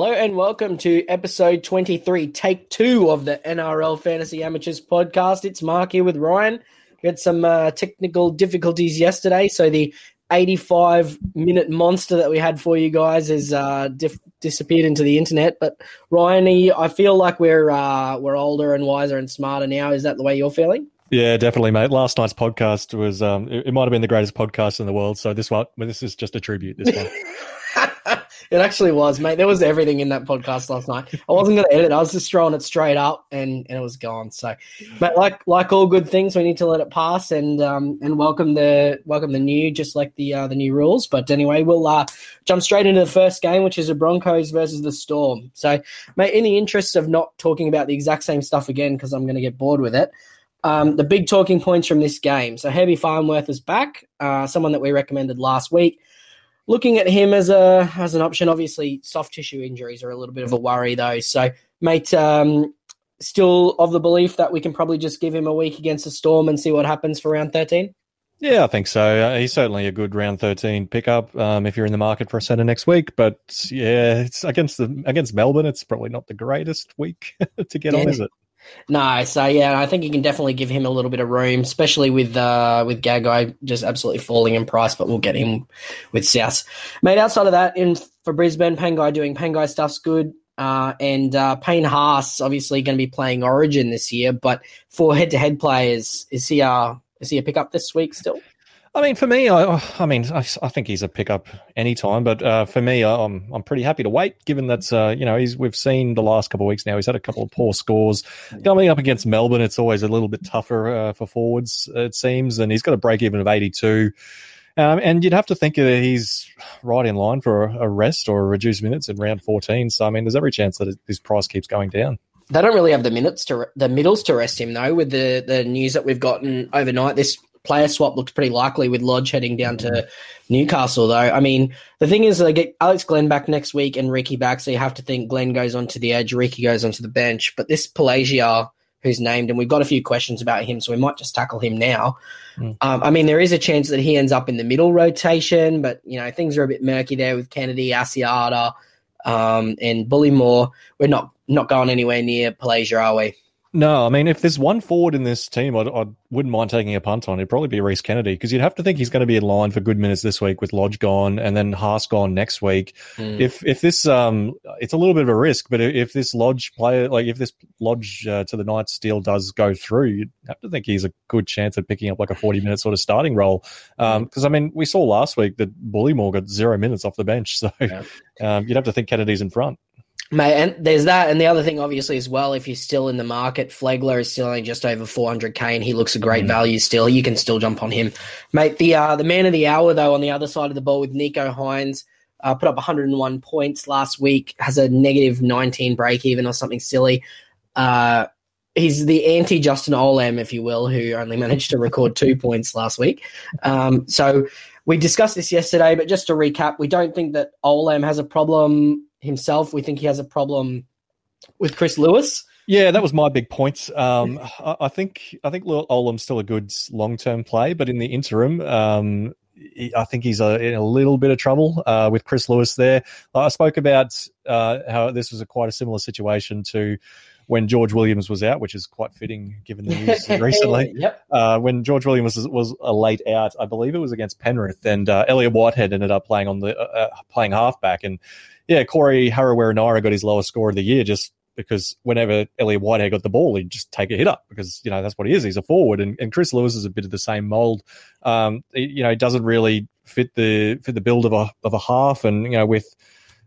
Hello and welcome to episode 23, take two of the NRL Fantasy Amateurs podcast. It's Mark here with Ryan. We had some uh, technical difficulties yesterday, so the 85 minute monster that we had for you guys has uh, dif- disappeared into the internet. But Ryan, I feel like we're uh, we're older and wiser and smarter now. Is that the way you're feeling? Yeah, definitely, mate. Last night's podcast was um, it, it might have been the greatest podcast in the world. So this one, well, this is just a tribute. This one. it actually was, mate. There was everything in that podcast last night. I wasn't going to edit. I was just throwing it straight up, and, and it was gone. So, but like like all good things, we need to let it pass and um and welcome the welcome the new, just like the uh, the new rules. But anyway, we'll uh, jump straight into the first game, which is the Broncos versus the Storm. So, mate, in the interest of not talking about the exact same stuff again, because I'm going to get bored with it. Um, the big talking points from this game. So, Herbie Farnworth is back, uh, someone that we recommended last week looking at him as a as an option. Obviously, soft tissue injuries are a little bit of a worry, though. So, mate, um, still of the belief that we can probably just give him a week against the Storm and see what happens for round thirteen. Yeah, I think so. Uh, he's certainly a good round thirteen pickup um, if you're in the market for a centre next week. But yeah, it's against the against Melbourne. It's probably not the greatest week to get yeah. on, is it? No, so yeah, I think you can definitely give him a little bit of room, especially with uh, with Gagai just absolutely falling in price. But we'll get him with South. Mate, outside of that, in for Brisbane, Pangai doing Pangai stuff's good. Uh, and uh, Payne Haas obviously going to be playing Origin this year, but for head-to-head players, is he uh is he a pickup this week still? I mean, for me, I, I mean, I, I, think he's a pickup anytime. But uh, for me, I'm I'm pretty happy to wait, given that uh, you know he's we've seen the last couple of weeks now. He's had a couple of poor scores coming up against Melbourne. It's always a little bit tougher uh, for forwards, it seems, and he's got a break even of 82. Um, and you'd have to think that he's right in line for a rest or a reduced minutes in round 14. So I mean, there's every chance that his price keeps going down. They don't really have the minutes to the middles to rest him though. With the the news that we've gotten overnight, this player swap looks pretty likely with Lodge heading down to Newcastle, though. I mean, the thing is, they get Alex Glenn back next week and Riki back, so you have to think Glenn goes onto the edge, Riki goes onto the bench. But this Pelagia, who's named, and we've got a few questions about him, so we might just tackle him now. Mm. Um, I mean, there is a chance that he ends up in the middle rotation, but you know things are a bit murky there with Kennedy, Asiata, um, and Bullemor. We're not not going anywhere near Pelagia, are we? No, I mean, if there's one forward in this team, I'd, I wouldn't mind taking a punt on. It'd probably be Rhys Kennedy because you'd have to think he's going to be in line for good minutes this week with Lodge gone and then Haas gone next week. Mm. If if this um, it's a little bit of a risk, but if this Lodge player, like if this Lodge uh, to the Knights deal does go through, you'd have to think he's a good chance at picking up like a 40 minute sort of starting role. Because um, I mean, we saw last week that Bullemor got zero minutes off the bench, so yeah. um, you'd have to think Kennedy's in front. Mate, and there's that, and the other thing, obviously, as well, if you're still in the market, Flegler is still only just over 400k, and he looks a great mm. value still. You can still jump on him, mate. The uh, the man of the hour, though, on the other side of the ball with Nicho Hynes, uh, put up 101 points last week, has a negative 19 break even or something silly. Uh, he's the anti Justin Olam, if you will, who only managed to record two points last week. Um, so we discussed this yesterday, but just to recap, we don't think that Olam has a problem himself. We think he has a problem with Chris Lewis. Yeah, that was my big point. Um, I, think I think Olam's still a good long term play, but in the interim, um, I think he's a, in a little bit of trouble uh, with Chris Lewis there. I spoke about uh, how this was a quite a similar situation to when George Williams was out, which is quite fitting given the news recently. yep. Uh, when George Williams was, was, a late out, I believe it was against Penrith, and uh, Elliott Whitehead ended up playing on the uh, uh playing halfback, and yeah, Corey Harawira got his lowest score of the year just because whenever Elliott Whitehead got the ball, he'd just take a hit up because, you know, that's what he is. He's a forward. And, and Chris Lewis is a bit of the same mold. Um, he, you know, he doesn't really fit the fit the build of a of a half. And, you know, with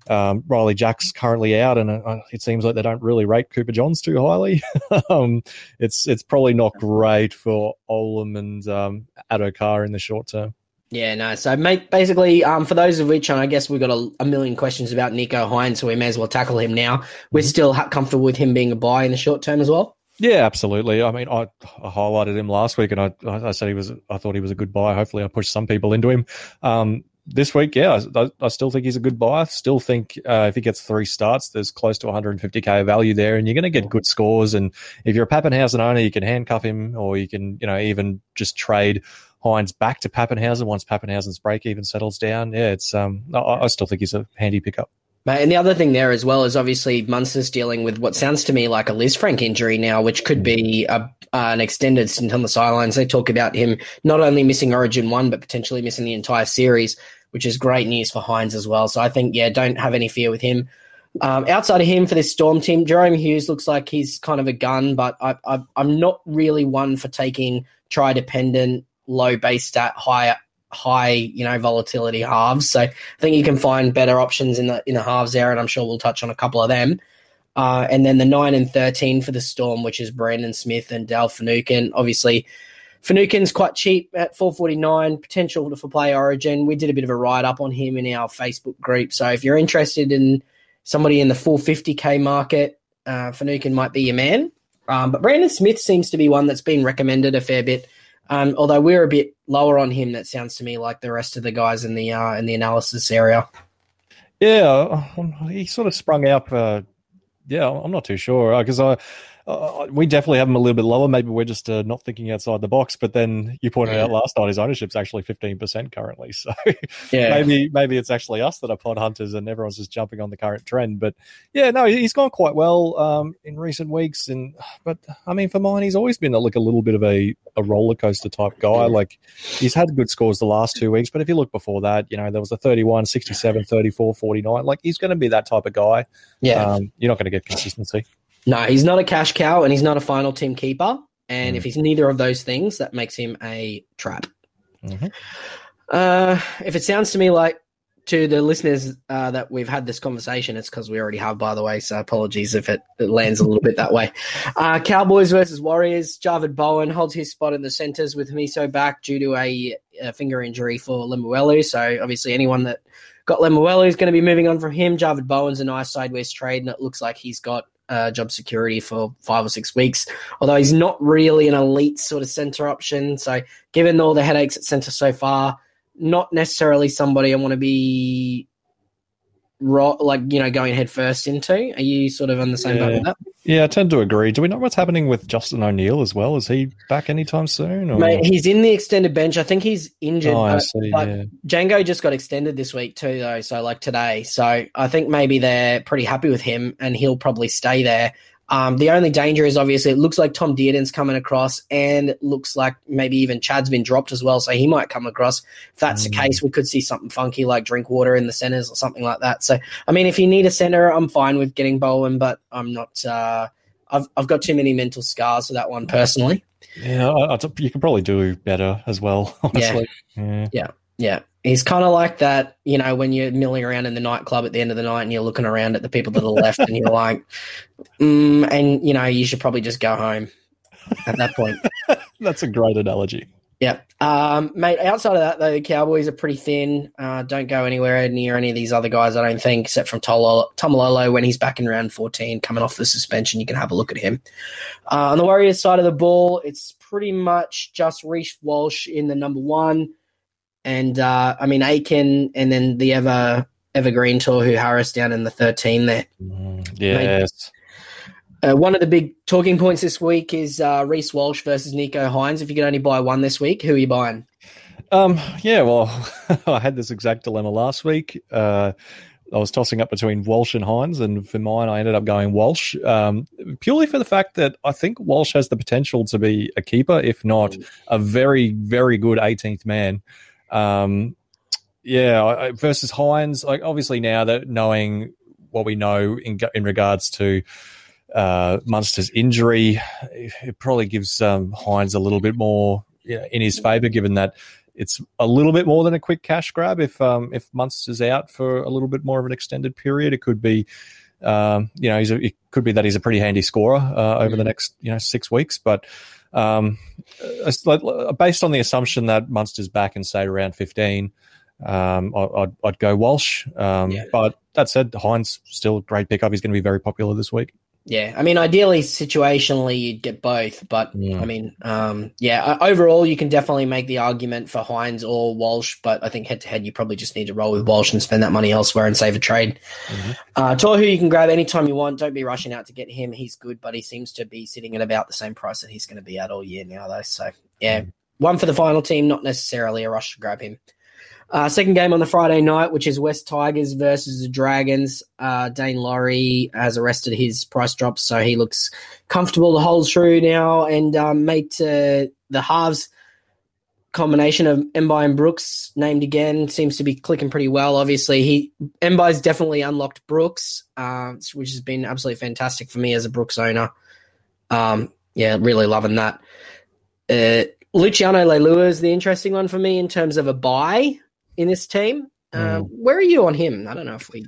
um, Ryley Jacks currently out, and uh, it seems like they don't really rate Cooper Johns too highly. um, it's it's probably not great for Olam and um, Addo-Carr in the short term. Yeah, no. So, mate, basically, um, for those of which, and I guess we've got a, a, million questions about Nicho Hynes, so we may as well tackle him now. We're mm-hmm. still comfortable with him being a buy in the short term as well. Yeah, absolutely. I mean, I, I highlighted him last week, and I, I said he was. I thought he was a good buy. Hopefully, I pushed some people into him. Um, this week, yeah, I, I, still think he's a good buy. I still think uh, if he gets three starts, there's close to 150k value there, and you're going to get good scores. And if you're a Papenhuyzen owner, you can handcuff him, or you can, you know, even just trade Hynes back to Papenhuyzen once Papenhuyzen's break even settles down. Yeah, it's um, I, I still think he's a handy pickup. Mate, and the other thing there as well is obviously Munster's dealing with what sounds to me like a Lisfranc injury now, which could be a, uh, an extended stint on the sidelines. They talk about him not only missing Origin 1, but potentially missing the entire series, which is great news for Hynes as well. So I think, yeah, don't have any fear with him. Um, outside of him for this Storm team, Jahrome Hughes looks like he's kind of a gun, but I, I, I'm not really one for taking try dependent, low base stat, high high, you know, volatility halves. So I think you can find better options in the in the halves there, and I'm sure we'll touch on a couple of them. Uh, and then the nine and thirteen for the Storm, which is Brandon Smith and Dale Finucane. Obviously, Finucane's quite cheap at 449, potential for play Origin. We did a bit of a write up on him in our Facebook group. So if you're interested in somebody in the 450k market, uh, Finucane might be your man. Um, but Brandon Smith seems to be one that's been recommended a fair bit. Um, although we're a bit lower on him, that sounds to me like the rest of the guys in the uh, in the analysis area. Yeah, he sort of sprung up. Uh, yeah, I'm not too sure because uh, I uh, we definitely have him a little bit lower. Maybe we're just uh, not thinking outside the box. But then you pointed yeah. out last night his ownership's actually fifteen percent currently. So yeah. maybe maybe it's actually us that are pod hunters and everyone's just jumping on the current trend. But yeah, no, he's gone quite well um, in recent weeks. And but I mean, for mine, he's always been a, like a little bit of a, a roller coaster type guy. Like he's had good scores the last two weeks, but if you look before that, you know there was a 31, 67, 34, 49. Like he's going to be that type of guy. Yeah, um, you're not going to get consistency. No, he's not a cash cow and he's not a final team keeper. And mm. if he's neither of those things, that makes him a trap. Mm-hmm. Uh, if it sounds to me like to the listeners uh, that we've had this conversation, it's because we already have, by the way. So apologies if it, it lands a little bit that way. Uh, Cowboys versus Warriors. Javid Bowen holds his spot in the centres with Miso back due to a, a finger injury for Lemuelu. So obviously, anyone that got Lemuelu is going to be moving on from him. Javid Bowen's a nice sideways trade, and it looks like he's got uh, job security for five or six weeks. Although he's not really an elite sort of center option. So, given all the headaches at center so far, not necessarily somebody I want to be ro- like you know going head first into. Are you sort of on the same yeah. boat with that? Yeah, I tend to agree. Do we know what's happening with Justin O'Neill as well? Is he back anytime soon? Or? Mate, he's in the extended bench. I think he's injured. Oh, see, but yeah. Django just got extended this week too, though. So like today, so I think maybe they're pretty happy with him, and he'll probably stay there. Um, the only danger is obviously it looks like Tom Dearden's coming across, and looks like maybe even Chad's been dropped as well, so he might come across. If that's mm. the case, we could see something funky like Drinkwater in the centers or something like that. So, I mean, if you need a center, I'm fine with getting Bowen, but I'm not. Uh, I've I've got too many mental scars for that one personally. Yeah, I, I, you can probably do better as well. Honestly. Yeah, yeah, yeah. Yeah. He's kind of like that, you know, when you're milling around in the nightclub at the end of the night and you're looking around at the people that are left and you're like, mm, and, you know, you should probably just go home at that point. That's a great analogy. Yeah. Um, mate, outside of that, though, the Cowboys are pretty thin. Uh, don't go anywhere near any of these other guys, I don't think, except from Taumalolo when he's back in round 14, coming off the suspension. You can have a look at him. Uh, on the Warriors side of the ball, it's pretty much just Reece Walsh in the number one and uh, I mean Aiken, and then the ever evergreen Tohu Harris down in the thirteen there. Mm, yes. Uh, one of the big talking points this week is uh, Reece Walsh versus Nicho Hynes. If you could only buy one this week, who are you buying? Um, yeah, well, I had this exact dilemma last week. Uh, I was tossing up between Walsh and Hynes, and for mine, I ended up going Walsh um, purely for the fact that I think Walsh has the potential to be a keeper, if not a very, very good 18th man. Um, yeah, versus Hynes, like obviously now that knowing what we know in in regards to uh, Munster's injury, it probably gives um, Hynes a little bit more you know, in his favour, given that it's a little bit more than a quick cash grab. If um, if Munster's out for a little bit more of an extended period, it could be. Um, you know, a, it could be that he's a pretty handy scorer uh, over the next, you know, six weeks. But um, based on the assumption that Munster's back and say around 15, um, I'd, I'd, go Walsh. Um, yeah. But that said, Hynes still a great pickup. He's going to be very popular this week. Yeah, I mean, ideally, situationally, you'd get both, but yeah. I mean, um, yeah, overall, you can definitely make the argument for Hynes or Walsh, but I think head to head, you probably just need to roll with Walsh and spend that money elsewhere and save a trade. Mm-hmm. Uh, Tohu, you can grab anytime you want. Don't be rushing out to get him. He's good, but he seems to be sitting at about the same price that he's going to be at all year now, though. So, yeah, mm-hmm. one for the final team, not necessarily a rush to grab him. Uh, second game on the Friday night, which is West Tigers versus the Dragons. Uh, Daine Laurie has arrested his price drops, so he looks comfortable to hold through now. And um, mate, uh, the halves combination of Mbye and Brooks named again seems to be clicking pretty well. Obviously, he Mbye's definitely unlocked Brooks, uh, which has been absolutely fantastic for me as a Brooks owner. Um, yeah, really loving that. Uh, Luciano Leilua is the interesting one for me in terms of a buy in this team. Um, Where are you on him? I don't know if we.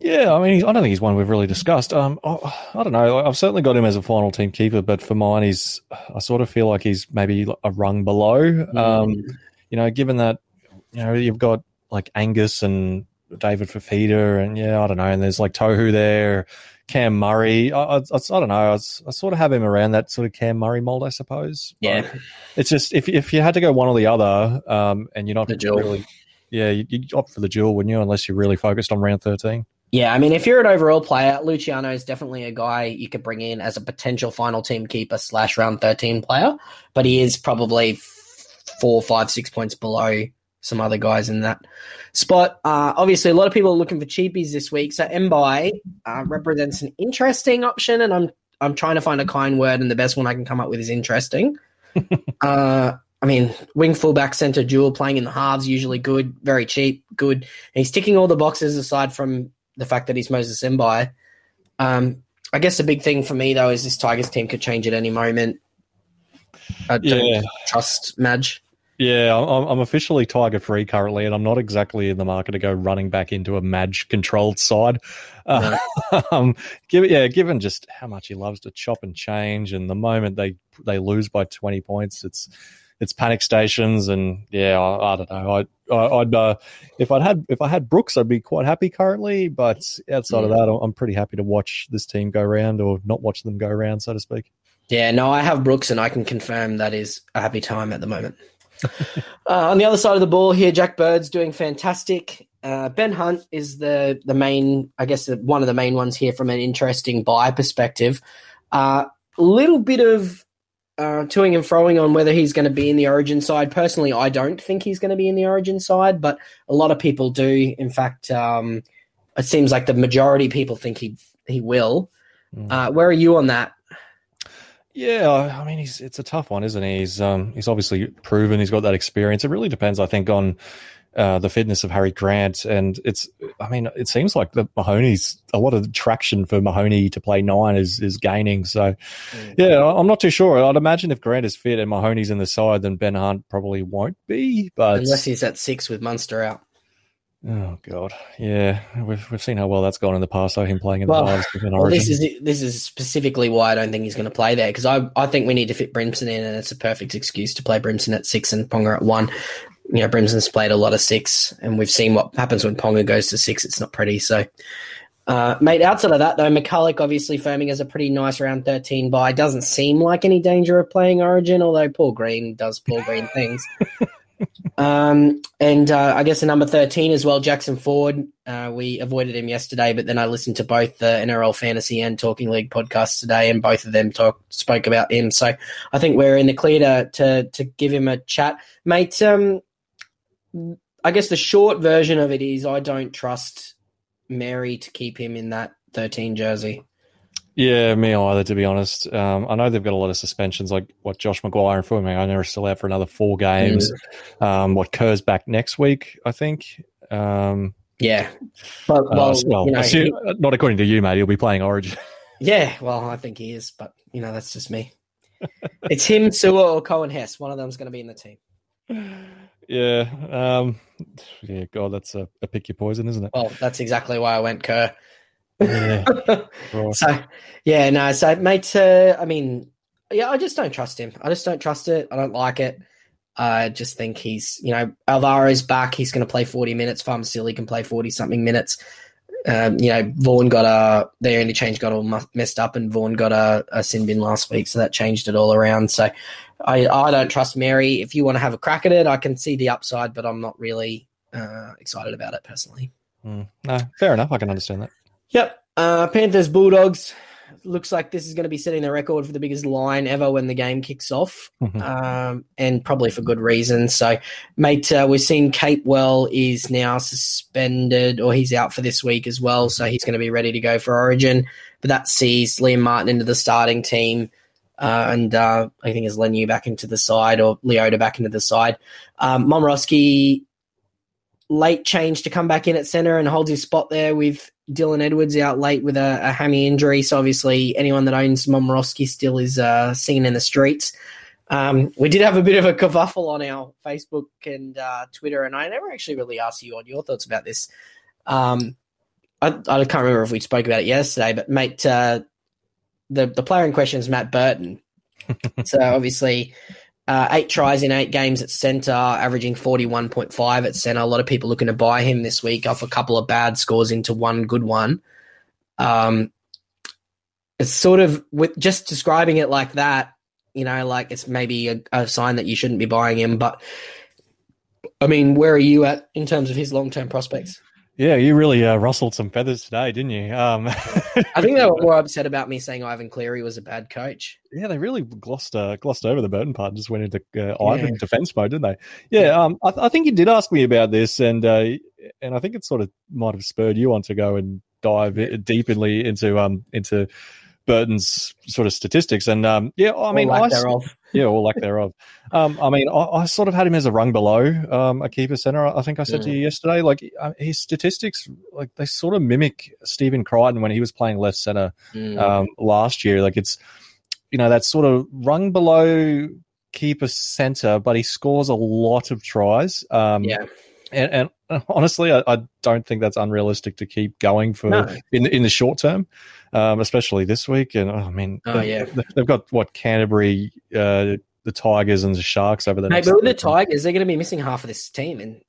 Yeah, I mean, I don't think he's one we've really discussed. Um, I, I don't know. I've certainly got him as a final team keeper, but for mine, he's. I sort of feel like he's maybe a rung below. Um, you know, given that you know you've got like Angus and David Fifita, and yeah, I don't know, and there's like Tohu there, Cam Murray. I, I, I, I don't know. I, I sort of have him around that sort of Cam Murray mold, I suppose. But Yeah. it's just if if you had to go one or the other, um, and you're not really, yeah, you, you'd opt for the duel, wouldn't you? Unless you're really focused on round thirteen. Yeah, I mean, if you're an overall player, Luciano is definitely a guy you could bring in as a potential final team keeper slash round 13 player, but he is probably four, five, six points below some other guys in that spot. Uh, obviously, a lot of people are looking for cheapies this week, so Mbye uh, represents an interesting option, and I'm I'm trying to find a kind word, and the best one I can come up with is interesting. uh, I mean, wing fullback center dual playing in the halves usually good, very cheap, good. And he's ticking all the boxes aside from the fact that he's Moses Mbye. Um, I guess the big thing for me though is this Tigers team could change at any moment. I don't Yeah. trust Madge. Yeah, I'm, I'm officially Tiger free currently, and I'm not exactly in the market to go running back into a Madge controlled side. Uh, um, given, yeah, given just how much he loves to chop and change, and the moment they they lose by 20 points, it's it's panic stations, and yeah, I, I don't know. I, I, I'd uh, if I'd had if I had Brooks, I'd be quite happy currently, but outside of that, I'm- pretty happy to watch this team go round or not watch them go round, so to speak. Yeah, no, I have Brooks, and I can confirm that is a happy time at the moment. uh, on the other side of the ball here, Jack Bird's doing fantastic. Uh, ben Hunt is the the main, I guess, one of the main ones here from an interesting buy perspective. A little bit of uh, toing and froing on whether he's going to be in the Origin side. Personally, I don't think he's going to be in the Origin side, but a lot of people do. In fact, um, it seems like the majority of people think he he will. Mm. Uh, where are you on that? Yeah, I mean, he's it's a tough one, isn't he? He's um he's obviously proven he's got that experience. It really depends, I think, on uh, the fitness of Harry Grant, and it's. I mean, it seems like the Mahoney's a lot of traction for Mahoney to play nine is is gaining. So, yeah, I- I'm not too sure. I'd imagine if Grant is fit and Mahoney's in the side, then Ben Hunt probably won't be. But Unless he's at six with Munster out. oh god, yeah, we've we've seen how well that's gone in the past. So him playing in Well, the halves in Well, this is this is specifically why I don't think he's going to play there because I I think we need to fit Brimson in, and it's a perfect excuse to play Brimson at six and Ponga at one. You know, Brimson's played a lot of six, and we've seen what happens when Ponga goes to six. It's not pretty. So, uh, mate, outside of that though, McCullough obviously firming as a pretty nice round thirteen buy. Doesn't seem like any danger of playing Origin, although Paul Green does Paul Green things. Um, and uh, I guess the number 13 as well, Jackson Ford. Uh, we avoided him yesterday, but then I listened to both the NRL Fantasy and Talking League podcasts today, and both of them talk spoke about him. So I think we're in the clear to to, to give him a chat, mate. Um, I guess the short version of it is I don't trust Mary to keep him in that 13 jersey. Yeah, me either, to be honest. Um, I know they've got a lot of suspensions, like what Josh McGuire and Fulham are still out for another four games. Um, what Kerr's back next week, I think. Um, Yeah, but uh, well, well, you know, assume- not according to you, mate. He'll be playing Origin. Yeah, well, I think he is, but you know, that's just me. it's him, Su'A, or Coen Hess. One of them's going to be in the team. yeah. Um, yeah. God, that's a, a pick your poison, isn't it? Well, that's exactly why I went Kerr. Yeah. So, yeah, no, so, mate, uh, I mean, yeah, I just don't trust him. I just don't trust it. I don't like it. I just think he's, you know, Alvaro's back. He's going to play 40 minutes. Farm Silly can play 40 something minutes. Um, you know, Vaughan got a, their interchange got all mu- messed up and Vaughan got a, a sin bin last week. So that changed it all around. So I, I don't trust Mary. If you want to have a crack at it, I can see the upside, but I'm not really uh, excited about it personally. Mm. No, fair enough. I can understand that. Yep. Uh, Panthers, Bulldogs. Looks like this is going to be setting the record for the biggest line ever when the game kicks off, Mhm. um, and probably for good reason. So, mate, uh, we've seen Capewell is now suspended, or he's out for this week as well. So he's going to be ready to go for Origin. But that sees Liam Martin into the starting team, uh, and uh, I think is Lenu back into the side, or Leota back into the side. Um, Momirovski late change to come back in at centre and holds his spot there with Dylan Edwards out late with a, a hammy injury. So obviously, anyone that owns Momirovski still is uh, seen in the streets. Um, we did have a bit of a kerfuffle on our Facebook and uh, Twitter, and I never actually really asked you on your thoughts about this. Um, I, I can't remember if we spoke about it yesterday, but mate, uh, the the player in question is Matt Burton. so obviously, uh, eight tries in eight games at centre, averaging 41.5 at centre. A lot of people looking to buy him this week off a couple of bad scores into one good one. Um, it's sort of with just describing it like that, you know, like it's maybe a, a sign that you shouldn't be buying him. But I mean, where are you at in terms of his long term prospects? Yeah, you really uh, rustled some feathers today, didn't you? Um, I think they were more upset about me saying Ivan Cleary was a bad coach. yeah, they really glossed uh, glossed over the Burton part and just went into uh, Ivan defense mode, didn't they? Yeah, um, I, I think you did ask me about this, and uh, and I think it sort of might have spurred you on to go and dive deeply into um into Burton's sort of statistics. And um, yeah, I mean, lack I, thereof. yeah, or lack thereof. Um, I mean, I, I sort of had him as a rung below um, a keeper center. I think I said to Mm. you yesterday, like uh, his statistics, like they sort of mimic Stephen Crichton when he was playing left center Mm. um, last year. Like it's, you know, that sort of rung below keeper center, but he scores a lot of tries. Um, yeah. And, and honestly, I, I don't think that's unrealistic to keep going for No. in in the short term, um, especially this week. And oh, I mean, Oh, they've, yeah. they've got what Canterbury, uh, the Tigers, and the Sharks over the Mate, but with the Tigers, they're going to be missing half of this team, and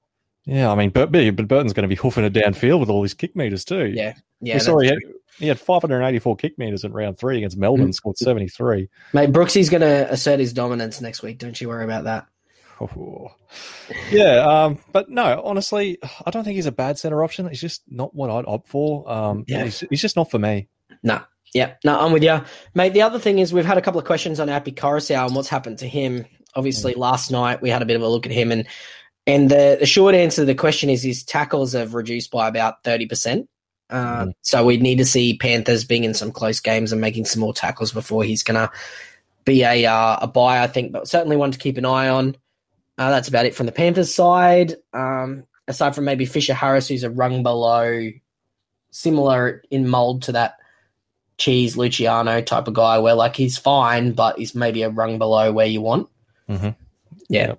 Yeah, I mean, but but Burton's going to be hoofing it downfield with all his kick meters too. yeah, yeah. we saw he had, he had 584 kick meters in round three against Melbourne, Mm. scored 73. Mate, Brooksy's going to assert his dominance next week. Don't you worry about that. Yeah, um, but no, honestly, I don't think he's a bad center option. He's just not what I'd opt for. Um, Yeah. he's, he's just not for me. No, yeah, no, I'm with you, mate. The other thing is we've had a couple of questions on Api Koroisau and what's happened to him. Obviously, last night we had a bit of a look at him, and and the, the short answer to the question is his tackles have reduced by about thirty percent. Uh, Mhm. So we'd need to see Panthers being in some close games and making some more tackles before he's gonna be a uh, a buy. I think, but certainly one to keep an eye on. Uh, that's about it from the Panthers side. Um, aside from maybe Fisher Harris, who's a rung below, similar in mold to that Cheese Luciano type of guy, where like he's fine, but he's maybe a rung below where you want. Mhm. Yeah.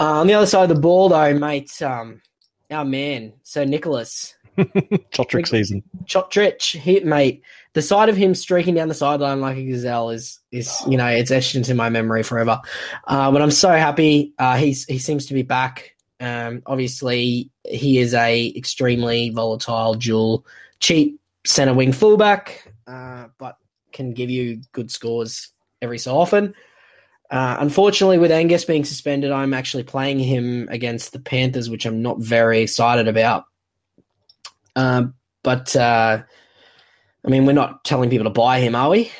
Uh, on the other side of the ball, though, mate, um, our man, Sir Nicholas Cotric season. Cotric, he, mate, the sight of him streaking down the sideline like a gazelle is is you know it's etched into my memory forever. Uh, but I'm so happy uh, he's he seems to be back. Um, obviously, he is a extremely volatile, dual, cheap center wing fullback, uh, but can give you good scores every so often. Uh, unfortunately, with Angus being suspended, I'm actually playing him against the Panthers, which I'm not very excited about. Um, but uh, I mean, we're not telling people to buy him, are we?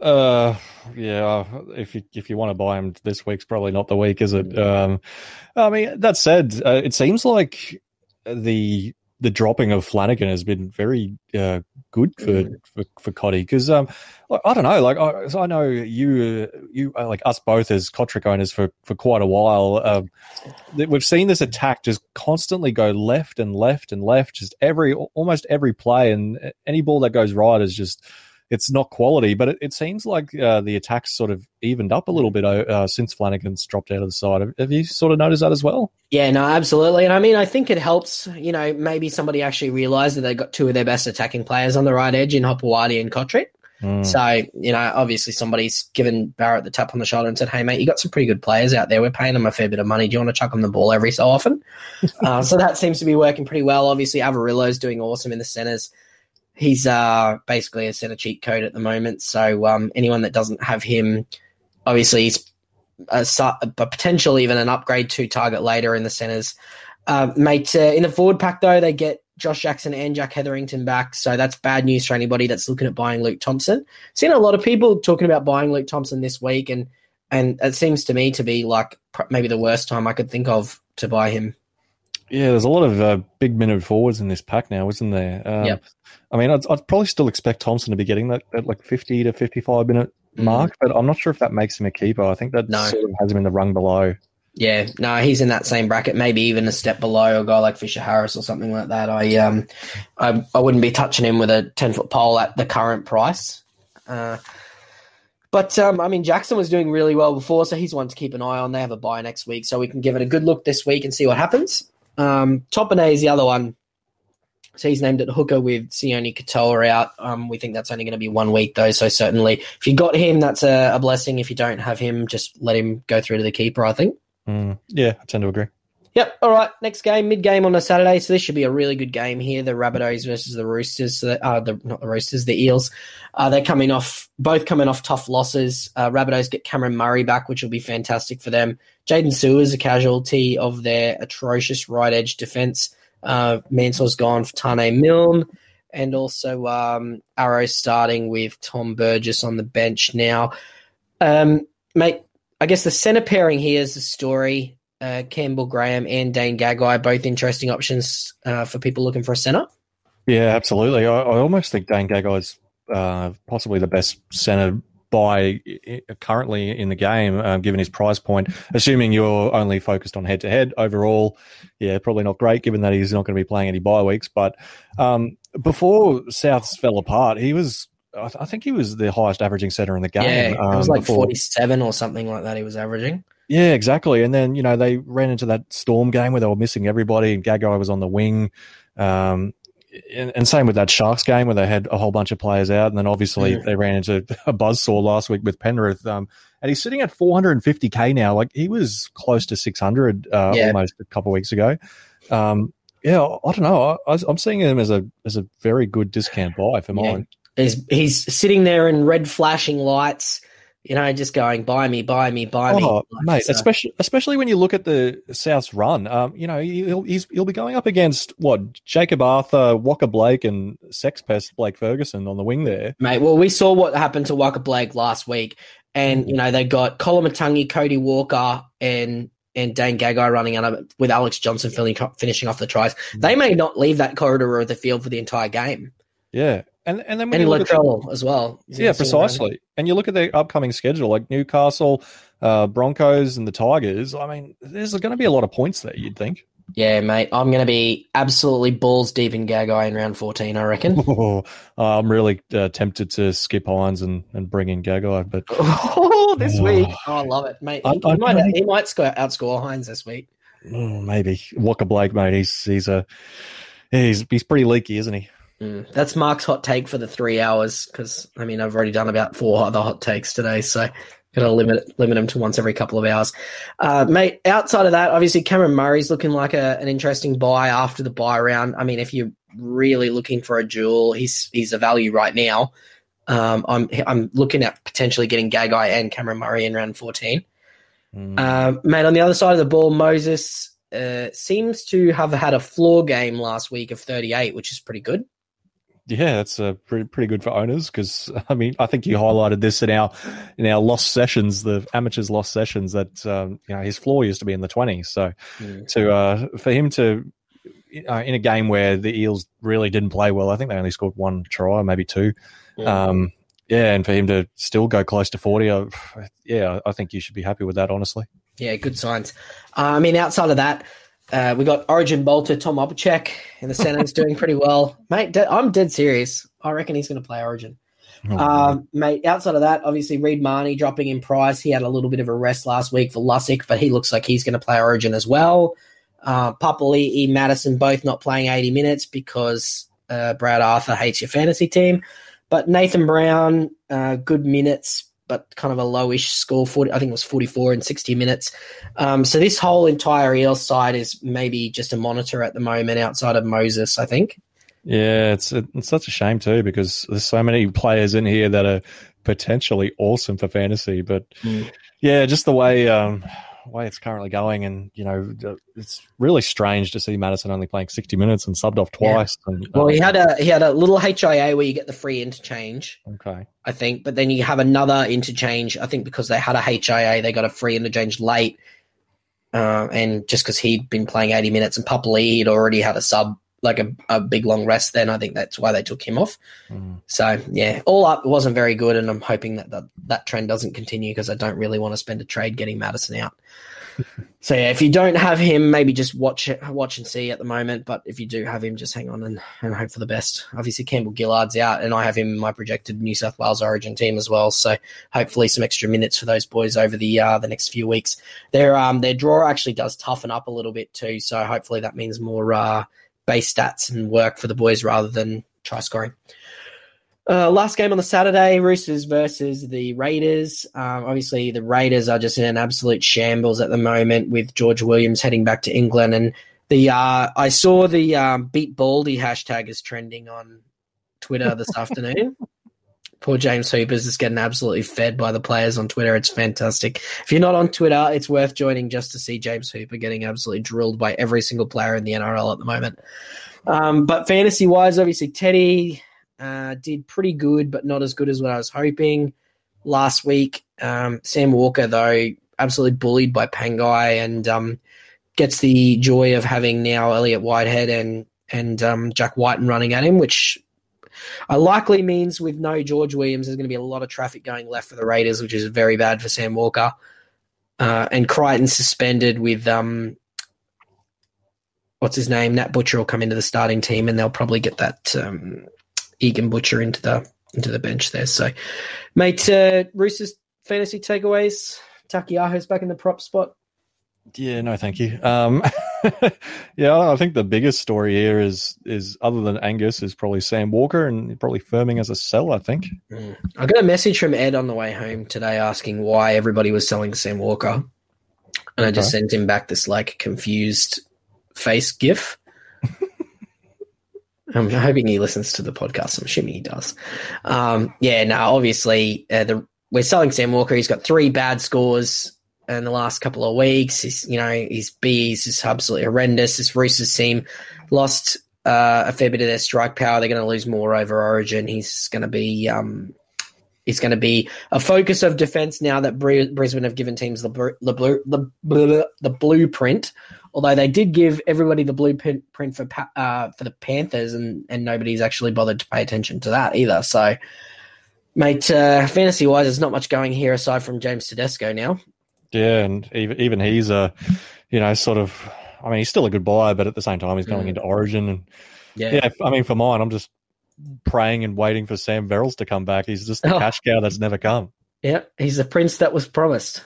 Uh, yeah. If you if you want to buy him this week's probably not the week, is it? Um, I mean, that said, uh, it seems like the the dropping of Flanagan has been very uh, good for Mm. for, for Cotty because um, I, don't know, like I, so I know you you uh, like us both as Cotric owners for for quite a while. Um, we've seen this attack just constantly go left and left and left, just every almost every play, and any ball that goes right is just it's not quality, but it, it seems like uh, the attacks sort of evened up a little bit uh, since Flanagan's dropped out of the side. Have, have you sort of noticed that as well? Yeah, no, absolutely. And I mean, I think it helps, you know, maybe somebody actually realised that they got two of their best attacking players on the right edge in Hopoate and Cotric. Mm. So, you know, obviously somebody's given Barrett the tap on the shoulder and said, hey, mate, you got some pretty good players out there. We're paying them a fair bit of money. Do you want to chuck them the ball every so often? uh, so that seems to be working pretty well. Obviously, Averillo's doing awesome in the centres. He's uh, basically a centre cheat code at the moment. So um, anyone that doesn't have him, obviously, he's a, a potential even an upgrade to target later in the centres. Uh, mate, uh, in the forward pack, though, they get Josh Jackson and Jack Hetherington back, so that's bad news for anybody that's looking at buying Luke Thompson. Seen a lot of people talking about buying Luke Thompson this week, and and it seems to me to be like maybe the worst time I could think of to buy him. Yeah, there's a lot of uh, big minute forwards in this pack now, isn't there? Um, yep. I mean, I'd, I'd, probably still expect Thompson to be getting that at like 50 to 55 minute mm. mark, but I'm not sure if that makes him a keeper. I think that no. sort of has him in the rung below. Yeah, no, he's in that same bracket, maybe even a step below a guy like Fisher Harris or something like that. I um, I, I wouldn't be touching him with a ten foot pole at the current price. Uh, but um, I mean, Jackson was doing really well before, so he's one to keep an eye on. They have a buy next week, so we can give it a good look this week and see what happens. Um, Topine is the other one. So he's named at hooker with Sione Katoa out. Um, we think that's only going to be one week though. So certainly, if you got him, that's a, a blessing. If you don't have him, just let him go through to the keeper. I think. Mm, yeah, I tend to agree. Yep. All right. Next game, mid game on a Saturday. So this should be a really good game here. The Rabbitohs versus the Roosters. So uh, the not the Roosters, the Eels. Uh, they're coming off both coming off tough losses. Uh, Rabbitohs get Cameron Murray back, which will be fantastic for them. Jaydn Su'A is a casualty of their atrocious right edge defense. Uh, Mansour's gone for Taane Milne, and also um, Arrow starting with Tom Burgess on the bench now. Um, mate, I guess the center pairing here is the story. Uh, Campbell Graham and Dane Gagai, both interesting options uh, for people looking for a center. Yeah, absolutely. I, I almost think Dane Gagai is uh, possibly the best center by currently in the game, um, given his price point. Assuming you're only focused on head to head overall, yeah, probably not great, given that he's not going to be playing any bye weeks. But um, before Souths fell apart, he was. I think he was the highest averaging center in the game. Yeah, it was um, like before. 47 or something like that. He was averaging. Yeah, exactly. And then you know they ran into that storm game where they were missing everybody, and Gagai was on the wing. Um, and, and, same with that Sharks game where they had a whole bunch of players out, and then obviously yeah. they ran into a buzzsaw last week with Penrith. Um, and he's sitting at 450k now. Like he was close to 600 uh, yeah. almost a couple of weeks ago. Um, yeah, I don't know. I, am seeing him as a as a very good discount buy for mine. Yeah. He's he's sitting there in red flashing lights you know, just going buy me, buy me, buy me. Oh, mate, so. especially especially when you look at the South's run. Um, you know, he'll he's, he'll be going up against what Jakob Arthur, Waqa Blake, and Sex Pest Blake Ferguson on the wing there, mate. Well, we saw what happened to Waqa Blake last week, and you know they got Koloamatangi, Cody Walker, and and Dane Gagai running out with Alex Johnson finishing off the tries. Mm. They may not leave that corridor of the field for the entire game. Yeah, and and then when and Latrell the, as well. Yeah, precisely. And you look at the upcoming schedule, like Newcastle, uh, Broncos, and the Tigers. I mean, there's going to be a lot of points there. You'd think. Yeah, mate. I'm going to be absolutely balls deep in Gagai in round 14. I reckon. Oh, I'm really uh, tempted to skip Hynes and, and bring in Gagai, but oh, this week, oh, I love it, mate. He, I, I, he might, he might score, outscore Hynes this week. Oh, maybe Waqa Blake, mate. He's he's a he's he's pretty leaky, isn't he? Mm, that's Mark's hot take for the three hours because I mean I've already done about four other hot takes today, so gonna limit limit them to once every couple of hours. Uh, mate, outside of that, obviously Cameron Murray's looking like a, an interesting buy after the buy round. I mean, if you're really looking for a jewel, he's he's a value right now. Um, I'm I'm looking at potentially getting Gagai and Cameron Murray in round 14. Mm. Uh, mate, on the other side of the ball, Moses uh, seems to have had a floor game last week of 38, which is pretty good. Yeah, that's uh, pretty pretty good for owners because I mean I think you highlighted this in our in our lost sessions, the amateurs lost sessions that um, you know his floor used to be in the twenties. So mm. to uh, for him to uh, in a game where the Eels really didn't play well, I think they only scored one try, maybe two. Yeah. Um, yeah, and for him to still go close to forty, uh, yeah, I think you should be happy with that, honestly. Yeah, good signs. Uh, I mean, outside of that, uh, we got Origin bolter Tom Opacic in the center's doing pretty well, mate. De- I'm dead serious. I reckon he's going to play Origin. Oh, um, mate, outside of that, obviously Reed Mahoney dropping in price. He had a little bit of a rest last week for Lussick, but he looks like he's going to play Origin as well. Uh, Papali'i, Matterson both not playing 80 minutes because uh, Brad Arthur hates your fantasy team. But Nathan Brown, uh, good minutes, but kind of a lowish score. 40, I think it was 44 in 60 minutes. Um, so this whole entire Eels side is maybe just a monitor at the moment outside of Moses, I think. Yeah, it's it's such a shame too because there's so many players in here that are potentially awesome for fantasy, but mm. yeah, just the way um, way it's currently going, and you know, it's really strange to see Matterson only playing sixty minutes and subbed off twice. Yeah. And, well, he had a he had a little HIA where you get the free interchange. Okay, I think, but then you have another interchange. I think because they had a HIA, they got a free interchange late, uh, and just because he'd been playing eighty minutes and Papali'i had already had a sub like a, a big long rest then. I think that's why they took him off. Mm. So yeah, all up it wasn't very good, and I'm hoping that that, that trend doesn't continue because I don't really want to spend a trade getting Matterson out. so yeah, if you don't have him, maybe just watch it, watch and see at the moment. But if you do have him, just hang on and, and hope for the best. Obviously, Campbell Gillard's out, and I have him in my projected New South Wales Origin team as well. So hopefully, some extra minutes for those boys over the uh, the next few weeks. Their um their draw actually does toughen up a little bit too. So hopefully, that means more uh, base stats and work for the boys rather than try scoring. Uh, last game on the Saturday, Roosters versus the Raiders. Um, obviously, the Raiders are just in an absolute shambles at the moment with George Williams heading back to England. And the uh, I saw the um, beat Baldy hashtag is trending on Twitter this afternoon. Poor James Hooper's just getting absolutely fed by the players on Twitter. It's fantastic. If you're not on Twitter, it's worth joining just to see James Hooper getting absolutely drilled by every single player in the NRL at the moment. Um, but fantasy wise, obviously, Teddy uh, did pretty good, but not as good as what I was hoping last week. Um, Sam Walker, though, absolutely bullied by Pangai and um, gets the joy of having now Elliott Whitehead and and um, Jack Wighton running at him, which uh, likely means with no George Williams, there's going to be a lot of traffic going left for the Raiders, which is very bad for Sam Walker. Uh, and Crichton suspended with um, what's his name? Nat Butcher will come into the starting team, and they'll probably get that um, Egan Butcher into the into the bench there. So, mate, uh, Roosters fantasy takeaways. Taukei'aho's back in the prop spot. Yeah, no, thank you. Um, yeah, I think the biggest story here is is other than Angus is probably Sam Walker and probably firming as a sell. I think. Mm. I got a message from Ed on the way home today asking why everybody was selling Sam Walker, and I just okay. sent him back this like confused face gif. I'm hoping he listens to the podcast. I'm assuming he does. Um, yeah, no, obviously uh, the we're selling Sam Walker. He's got three bad scores in the last couple of weeks. He's, you know, his B's is absolutely horrendous. This Roosters team lost uh, a fair bit of their strike power. They're going to lose more over Origin. He's going to be um, he's going to be a focus of defense now that Brisbane have given teams the the, the, the, the blueprint. Although they did give everybody the blueprint for uh, for the Panthers, and, and nobody's actually bothered to pay attention to that either. So, mate, uh, fantasy wise, there's not much going here aside from James Tedesco now. Yeah, and even even he's a, you know, sort of. I mean, he's still a good buyer, but at the same time, he's going mm. into Origin, and yeah. yeah, I mean, for mine, I'm just praying and waiting for Sam Verrills to come back. He's just the oh. cash cow that's never come. Yeah, he's the prince that was promised.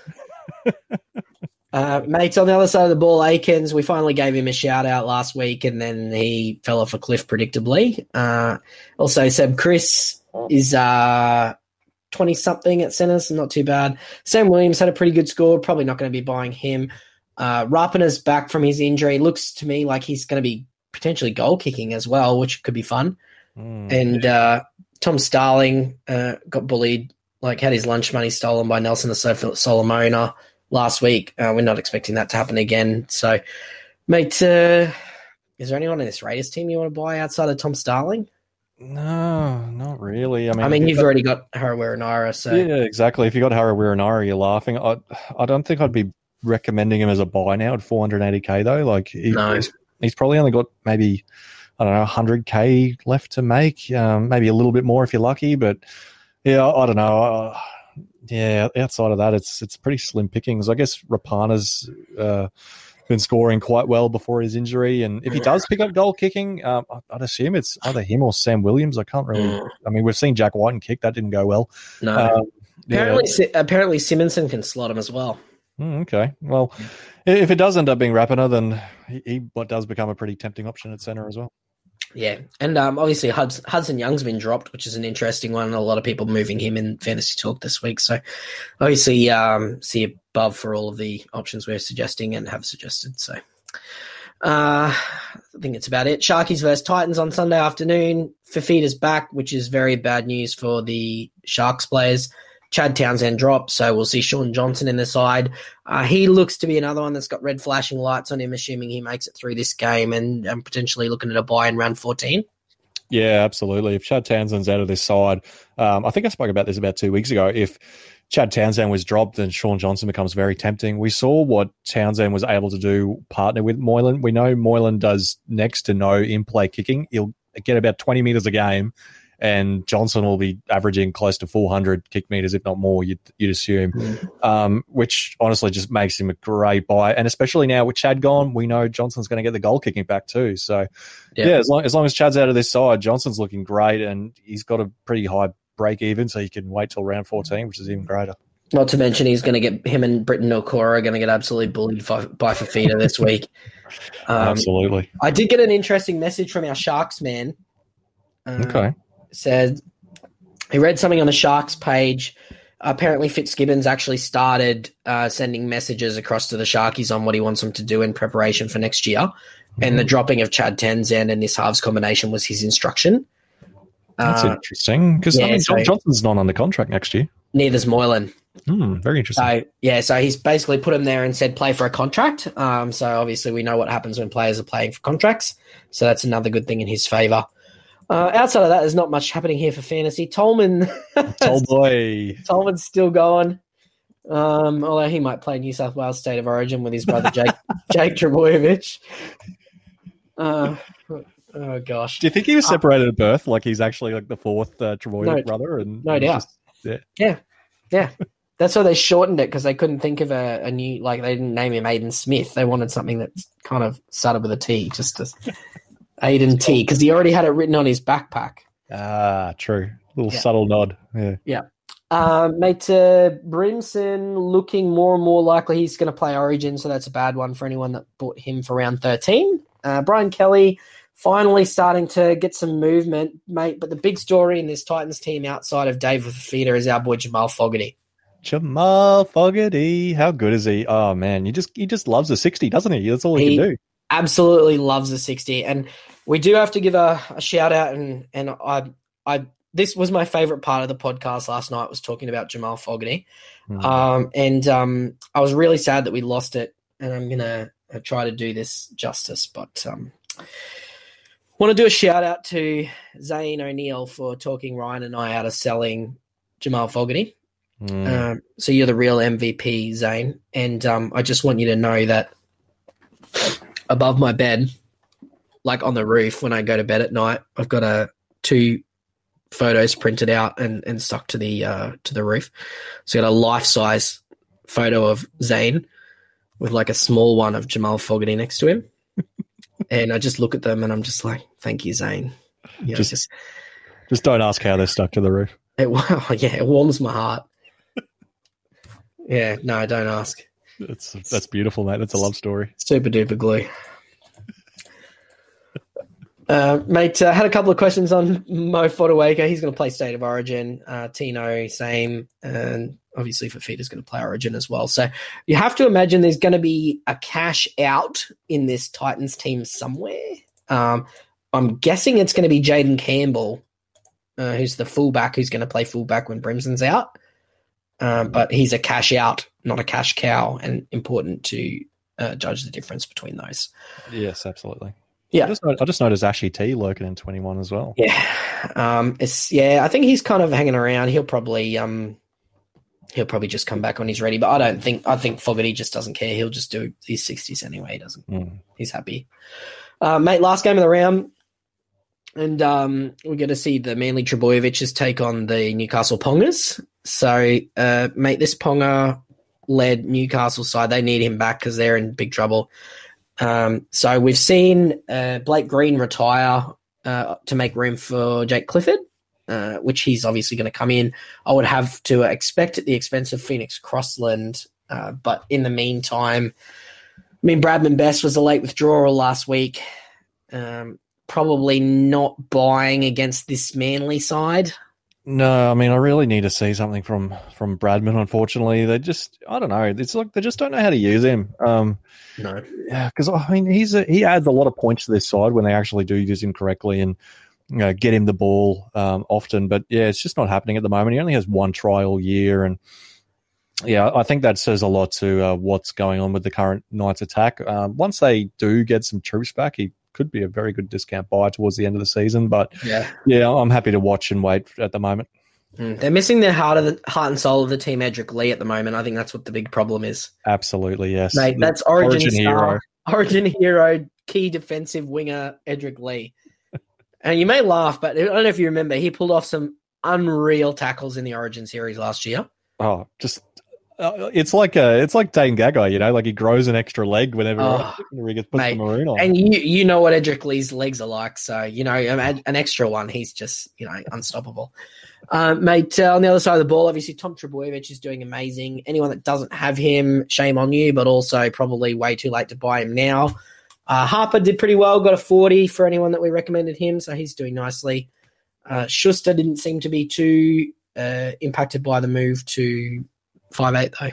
uh, mates on the other side of the ball, Aikens, we finally gave him a shout out last week and then he fell off a cliff predictably. Uh, also, Seb Chris is uh, 20 something at centers, not too bad. Sam Williams had a pretty good score, probably not going to be buying him. Uh, Rapana's back from his injury. Looks to me like he's going to be potentially goal kicking as well, which could be fun. Mm. And uh, Tom Starling uh, got bullied, like had his lunch money stolen by Nelson the Solomona last week. Uh, we're not expecting that to happen again. So, mate, uh, is there anyone in this Raiders team you want to buy outside of Tom Starling? No, not really. I mean, I mean, you've already got Harawira-Naera, so yeah, exactly. If you got Harawira-Naera, you're laughing. I, I don't think I'd be recommending him as a buy now at 480k though. Like, he, no. he's, he's, probably only got maybe I don't know 100k left to make, um, maybe a little bit more if you're lucky. But yeah, I, I don't know. Uh, yeah, outside of that, it's it's pretty slim pickings. I guess Rapana's. Uh, been scoring quite well before his injury. And if he does pick up goal kicking, um, I'd assume it's either him or Sam Williams. I can't really. Mm. I mean, we've seen Jack Wighton kick that didn't go well. No. Um, apparently, yeah. apparently Simonsson can slot him as well. Mm, okay. Well, if it does end up being Rapana, then he, he does become a pretty tempting option at center as well. Yeah, and um, obviously Hudson, Hudson Young's been dropped, which is an interesting one. A lot of people moving him in fantasy talk this week. So obviously, um, see above for all of the options we're suggesting and have suggested. So uh, I think it's about it. Sharkies versus Titans on Sunday afternoon. Fifita's back, which is very bad news for the Sharks players. Chad Townsend dropped, so we'll see Shaun Johnson in the side. Uh, he looks to be another one that's got red flashing lights on him, assuming he makes it through this game and, and potentially looking at a buy in round 14. Yeah, absolutely. If Chad Townsend's out of this side, um, I think I spoke about this about two weeks ago. If Chad Townsend was dropped then Shaun Johnson becomes very tempting. We saw what Townsend was able to do partner with Moylan. We know Moylan does next to no in play kicking. He'll get about 20 meters a game, and Johnson will be averaging close to 400 kick meters, if not more, you'd, you'd assume, mm. um, which honestly just makes him a great buy. And especially now with Chad gone, we know Johnson's going to get the goal kicking back too. So, yeah, yeah as, long, as long as Chad's out of this side, Johnson's looking great, and he's got a pretty high break even, so you can wait till round 14, which is even greater. Not to mention, he's going to get him and Briton Nikora are going to get absolutely bullied by, by Fifita this week. Um, absolutely. I did get an interesting message from our Sharks man. Um, okay. Said he read something on the Sharks page. Apparently, Fitzgibbons actually started uh, sending messages across to the Sharkies on what he wants them to do in preparation for next year. Mm-hmm. And the dropping of Chad Townsend and this halves combination was his instruction. That's uh, interesting because yeah, I mean, so Johnson's not under contract next year. Neither's Moylan. Hmm, very interesting. So yeah, so he's basically put him there and said play for a contract. Um, so obviously we know what happens when players are playing for contracts. So that's another good thing in his favour. Uh, outside of that, there's not much happening here for fantasy. Tolman, boy, Tolman's still going. Um, although he might play New South Wales State of Origin with his brother Jake Jake Trbojevic. Uh, Oh gosh. Do you think he was uh, separated at birth? Like he's actually like the fourth uh, no, brother? And no doubt. Just, yeah. Yeah. Yeah. That's why they shortened it because they couldn't think of a, a, new like they didn't name him Aiden Smith. They wanted something that kind of started with a T, just to Aiden T, because he already had it written on his backpack. Ah, true. A little yeah. subtle nod. Yeah. Yeah. Um, mate, uh, Brimson looking more and more likely he's going to play Origin, so that's a bad one for anyone that bought him for round 13. Uh, Brian Kelly finally starting to get some movement, mate. But the big story in this Titans team outside of David Fifita is our boy Jamal Fogarty. Jamal Fogarty, how good is he? Oh man, he just he just loves a sixty, doesn't he? That's all he, he can do. Absolutely loves a sixty, and we do have to give a, a shout out. And and I I this was my favorite part of the podcast last night was talking about Jamal Fogarty, mm. um, and um, I was really sad that we lost it, and I'm gonna uh, try to do this justice, but um, Want to do a shout out to Zane O'Neill for talking Ryan and I out of selling Jamal Fogarty. Mm. Um, so you're the real MVP, Zane, and um, I just want you to know that above my bed, like on the roof when I go to bed at night, I've got a two photos printed out and, and stuck to the uh, to the roof. So I got a life size photo of Zane with like a small one of Jamal Fogarty next to him and I just look at them and I'm just like, "Thank you, Zane." You know, just, just, just don't ask how they're stuck to the roof. It, well, yeah, it warms my heart. yeah, no, don't ask. That's that's beautiful, mate. That's a love story. Super duper glue. Uh, mate, uh, had a couple of questions on Mo Fotuaika. He's going to play State of Origin. Uh, Tino, same. And obviously Fifita's going to play Origin as well. So you have to imagine there's going to be a cash out in this Titans team somewhere. Um, I'm guessing it's going to be Jayden Campbell, uh, who's the fullback who's going to play fullback when Brimson's out. Um, but he's a cash out, not a cash cow, and important to uh, judge the difference between those. Yes, absolutely. Yeah, I just, I just noticed Ashy T lurking in 21 as well. Yeah, um, it's yeah. I think he's kind of hanging around. He'll probably um, he'll probably just come back when he's ready. But I don't think I think Fogarty just doesn't care. He'll just do his sixties anyway. He doesn't. Mm. He's happy. Uh, mate, last game of the round, and um, we get to see the Manly Trbojeviches take on the Newcastle Pongers. So, uh, mate, this Ponga led Newcastle side. They need him back because they're in big trouble. Um, so we've seen uh, Blake Green retire uh, to make room for Jake Clifford. Uh, which he's obviously going to come in. I would have to expect at the expense of Phoenix Crossland. Uh, but in the meantime, I mean, Bradman Best was a late withdrawal last week. Um, probably not buying against this Manly side. No, I mean, I really need to see something from from Bradman. Unfortunately, they just I don't know. It's like they just don't know how to use him. Um, no, yeah, because I mean, he's a, he adds a lot of points to this side when they actually do use him correctly, and you know, get him the ball um, often. But yeah, it's just not happening at the moment. He only has one trial year, and yeah, I think that says a lot to uh, what's going on with the current Knights attack. Um, once they do get some troops back, he could be a very good discount buy towards the end of the season. But Yeah. yeah, I'm happy to watch and wait at the moment. Mm, They're missing the heart of the heart and soul of the team, Edrick Lee, at the moment. I think that's what the big problem is. Absolutely, yes. Mate, The that's Origin, Origin star, hero. Origin hero, key defensive winger, Edrick Lee. and you may laugh, but I don't know if you remember, he pulled off some unreal tackles in the Origin series last year. Oh, just uh, it's like uh it's like Dane Gagai, you know, like he grows an extra leg whenever, Oh, he gets puts mate. the maroon on. And you you know what Edrick Lee's legs are like, so you know an, an extra one, he's just you know unstoppable. Um, mate, uh, on the other side of the ball, obviously Tom Trbojevic is doing amazing. Anyone that doesn't have him, shame on you, but also probably way too late to buy him now. Uh, Harper did pretty well, got a 40 for anyone that we recommended him, so he's doing nicely. Uh, Schuster didn't seem to be too uh, impacted by the move to five eight though.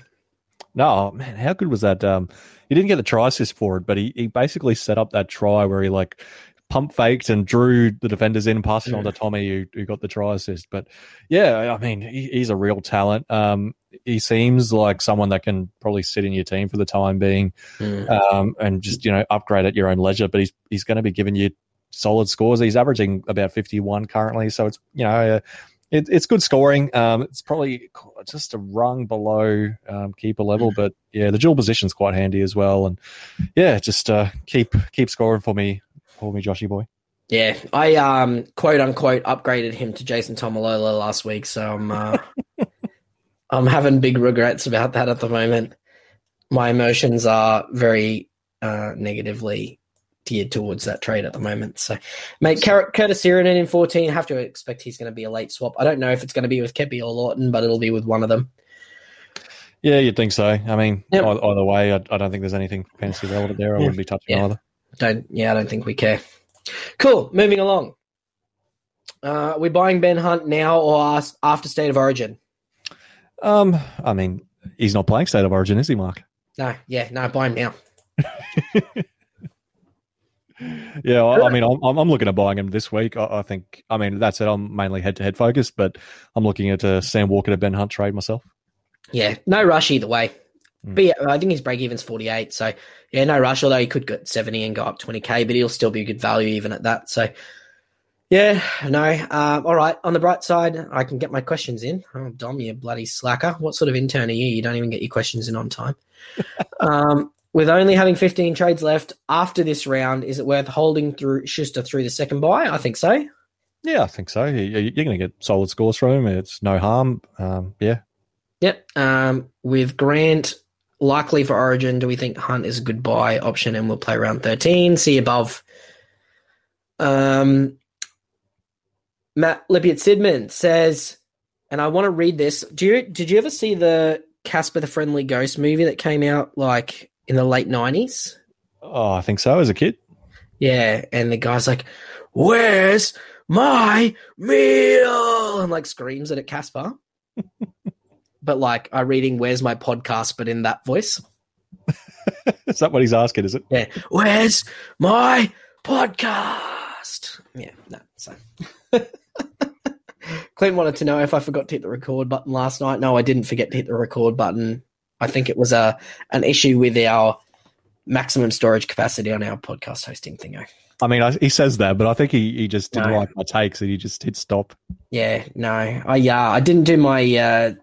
No, man, how good was that? Um, he didn't get the try assist for it, but he, he basically set up that try where he like pump faked and drew the defenders in and passed it on to Tommy, who, who got the try assist. But yeah, I mean, he, he's a real talent. Um, he seems like someone that can probably sit in your team for the time being, um, and just you know upgrade at your own leisure. But he's he's going to be giving you solid scores. He's averaging about fifty one currently, so it's you know. Uh, it, it's good scoring. Um, it's probably just a rung below um, keeper level, but yeah, the dual position's quite handy as well. And yeah, just uh, keep keep scoring for me, for me, Joshy boy. Yeah, I um quote unquote upgraded him to Jason Taumalolo last week, so I'm uh, I'm having big regrets about that at the moment. My emotions are very uh, negatively geared towards that trade at the moment. So, mate, Cur- Curtis Sironen in 14, have to expect he's going to be a late swap. I don't know if it's going to be with Kepi or Lawton, but it'll be with one of them. Yeah, you'd think so. I mean, Yep. either, either way, I, I don't think there's anything fancy relevant there. I Yeah. wouldn't be touching Yeah. either. Don't yeah, I don't think we care. Cool. Moving along. Uh, are we buying Ben Hunt now or after State of Origin? Um, I mean, he's not playing State of Origin, is he, Mark? No, yeah, no, buy him now. Yeah, I, I mean, I'm, I'm I'm looking at buying him this week. I, I think. I mean, that's it. I'm mainly head to head focused, but I'm looking at a Sam Walker to Ben Hunt trade myself. Yeah, no rush either way. Mm. But yeah, I think his break even's 48. So yeah, no rush, although he could get 70 and go up 20k, but he'll still be a good value even at that. So yeah, no. Um, all right. On the bright side, I can get my questions in. Oh, Dom, you bloody slacker. What sort of intern are you? You don't even get your questions in on time. um, with only having 15 trades left after this round, is it worth holding through Schuster through the second buy? I think so. Yeah, I think so. You- you- You're going to get solid scores from him. It's no harm. Um, yeah, Yep. Um, with Grant likely for Origin, do we think Hunt is a good buy option and we'll play round 13? See above. Um, Matt Lippiot Sidman says, and I want to read this. Do you did you ever see the Casper the Friendly Ghost movie that came out like in the late 90s? oh, I think so. As a kid, Yeah, and the guy's like, "Where's my meal?" and like screams at it at Casper. but like, I reading "Where's my podcast?" but in that voice. is that what he's asking? Is it? Yeah, where's my podcast? Yeah, no. So, Clint wanted to know if I forgot to hit the record button last night. No, I didn't forget to hit the record button. I think it was a an issue with our maximum storage capacity on our podcast hosting thingo. I mean, I, he says that, but I think he, he just didn't No. like my takes and he just hit stop. Yeah, no, I yeah, I didn't do my uh,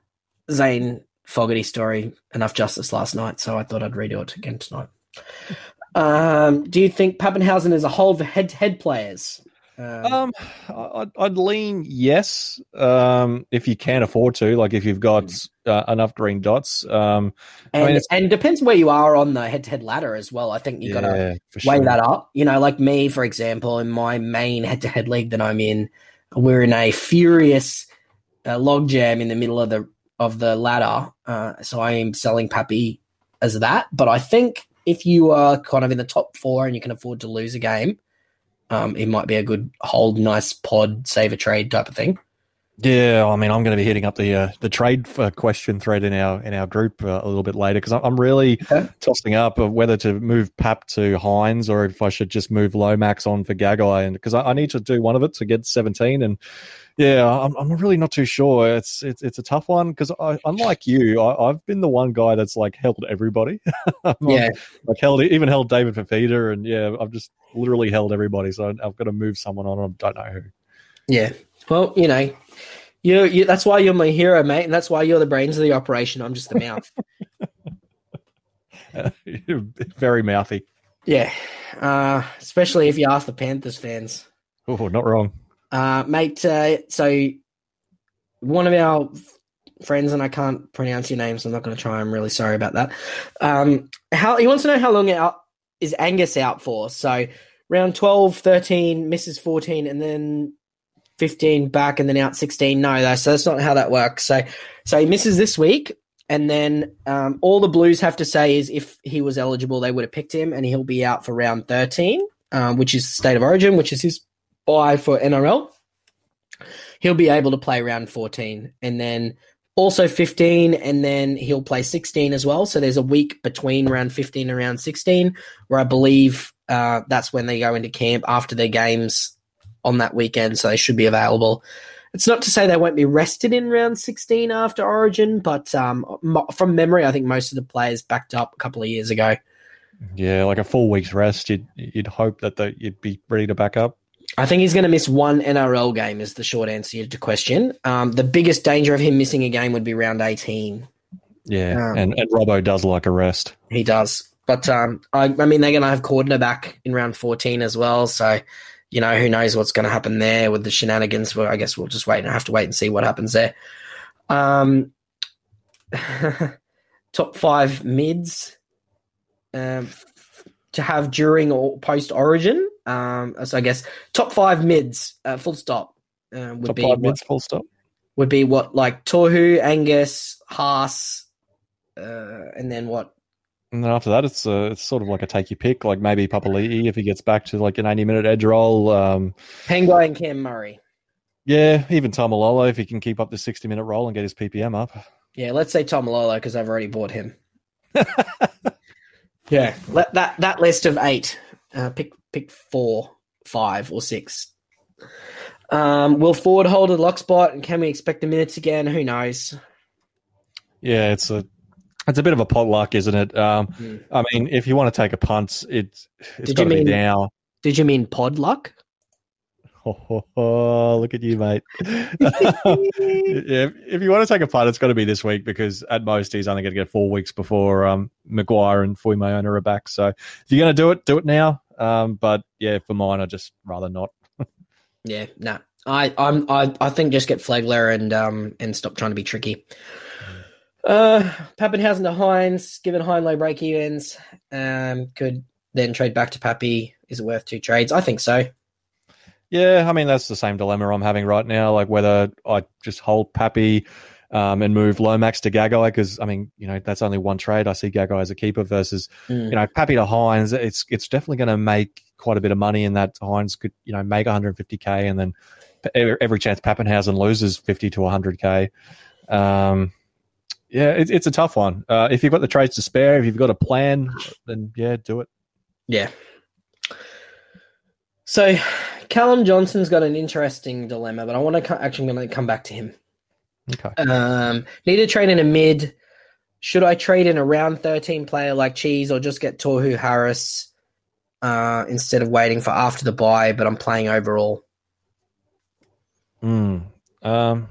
Zane Fogarty story enough justice last night, so I thought I'd redo it again tonight. Um, do you think Papenhuyzen is a whole for head-to-head players? Um, Um, I- I'd, I'd lean yes. Um, if you can afford to, like if you've got uh, enough green dots. Um, I and mean, and depends where you are on the head-to-head ladder as well. I think you got to yeah, weigh sure. that up. You know, like me, for example, in my main head-to-head league that I'm in, we're in a furious uh, logjam in the middle of the of the ladder. Uh, so I am selling Pappy as that. But I think if you are kind of in the top four and you can afford to lose a game, um, it might be a good hold, nice pod, save a trade type of thing. Yeah, I mean, I'm going to be hitting up the uh, the trade uh, question thread in our in our group uh, a little bit later because I'm really Okay. tossing up of whether to move Pap to Hynes or if I should just move Lomax on for Gagai, and because I, I need to do one of it to get 17, and yeah, I'm, I'm really not too sure. It's it's it's a tough one because unlike you, I, I've been the one guy that's like held everybody. Yeah, like held even held David Fifita, and yeah, I've just literally held everybody. So I've got to move someone on. I don't know who. yeah. Well, you know, you, you that's why you're my hero, mate, and that's why you're the brains of the operation. I'm just the mouth. Very mouthy. yeah, uh, especially if you ask the Panthers fans. Oh, not wrong. Uh, mate, uh, so one of our friends, and I can't pronounce your name, so I'm not going to try. I'm really sorry about that. Um, how he wants to know how long out is Angus out for? So round 12, 13, misses 14, and then 15 back, and then out 16. No, though, so that's not how that works. So, so he misses this week. And then um, all the Blues have to say is if he was eligible, they would have picked him, and he'll be out for round 13, um, which is State of Origin, which is his buy for NRL. He'll be able to play round 14 and then also 15, and then he'll play 16 as well. So there's a week between round 15 and round 16 where I believe uh, that's when they go into camp after their games on that weekend. So they should be available. It's not to say they won't be rested in round 16 after Origin, but um, from memory, I think most of the players backed up a couple of years ago. Yeah, like a full week's rest. You'd you'd hope that the, you'd be ready to back up. I think he's going to miss one NRL game. Is the short answer to the question. Um, the biggest danger of him missing a game would be round eighteen. Yeah, Um, and and Robbo does like a rest. He does, but um, I, I mean they're going to have Cordner back in round fourteen as well. So you know who knows what's going to happen there with the shenanigans. Well, I guess we'll just wait and have to wait and see what happens there. Um, top five mids um, to have during or post Origin. Um, so I guess top five mids, uh, full stop, uh, would Top be five what, mids, full stop. would be what like Tohu, Angus, Haas, uh, and then what? And then after that, it's uh, it's sort of like a take your pick. Like maybe Papali'i if he gets back to like an eighty minute edge roll. Um, Penguin and Cam Murray. yeah, even Taumalolo if he can keep up the sixty minute roll and get his PPM up. Yeah, let's say Tom Lolo because I've already bought him. yeah, let that that list of eight. Uh, pick pick four, five, or six. Um, will Ford hold a lock spot, and can we expect the minutes again? Who knows? Yeah, it's a it's a bit of a potluck, isn't it? Um, Hmm. I mean, if you want to take a punt, it's it's Did got you to be mean- now. Did you mean pod luck? Oh, oh, oh, look at you, mate. if, if you want to take a punt, it's got to be this week because at most he's only going to get four weeks before um, Maguire and Fuimayona are back. So if you're going to do it, do it now. Um, but yeah, for mine, I'd just rather not. Yeah, no. I I'm I, I think just get Flegler and um and stop trying to be tricky. Uh Papenhuyzen to Hynes, given high and low break evens, um, could then trade back to Pappy. Is it worth two trades? I think so. Yeah, I mean that's the same dilemma I'm having right now. Like whether I just hold Pappy um, and move Lomax to Gagai because I mean you know that's only one trade. I see Gagai as a keeper versus Mm. you know Pappy to Hynes. It's it's definitely going to make quite a bit of money in that Hynes could you know make 150k and then every, chance Papenhuyzen loses 50 to 100k. Um, yeah, it, it's a tough one. Uh, if you've got the trades to spare, if you've got a plan, then yeah, do it. Yeah. So, Callum Johnson's got an interesting dilemma, but I want to co- actually going to come back to him. Okay. Um, need to trade in a mid. Should I trade in a round 13 player like Cheese or just get Tohu Harris uh, instead of waiting for after the buy, but I'm playing overall? Hmm. Um.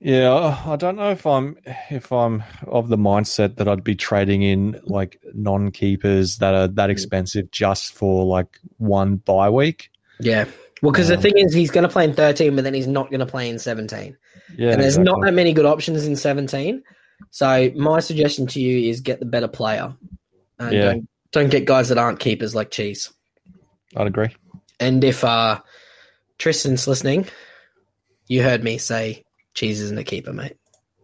Yeah, I don't know if I'm if I'm of the mindset that I'd be trading in like non keepers that are that expensive just for like one bye week. Yeah. Well, because the thing is, he's going to play in 13, but then he's not going to play in 17. Yeah, and there's exactly. not that many good options in 17. So, my suggestion to you is get the better player. And Yeah. don't, don't get guys that aren't keepers like Cheese. I'd agree. And if uh, Tristan's listening, you heard me say Cheese isn't a keeper, mate.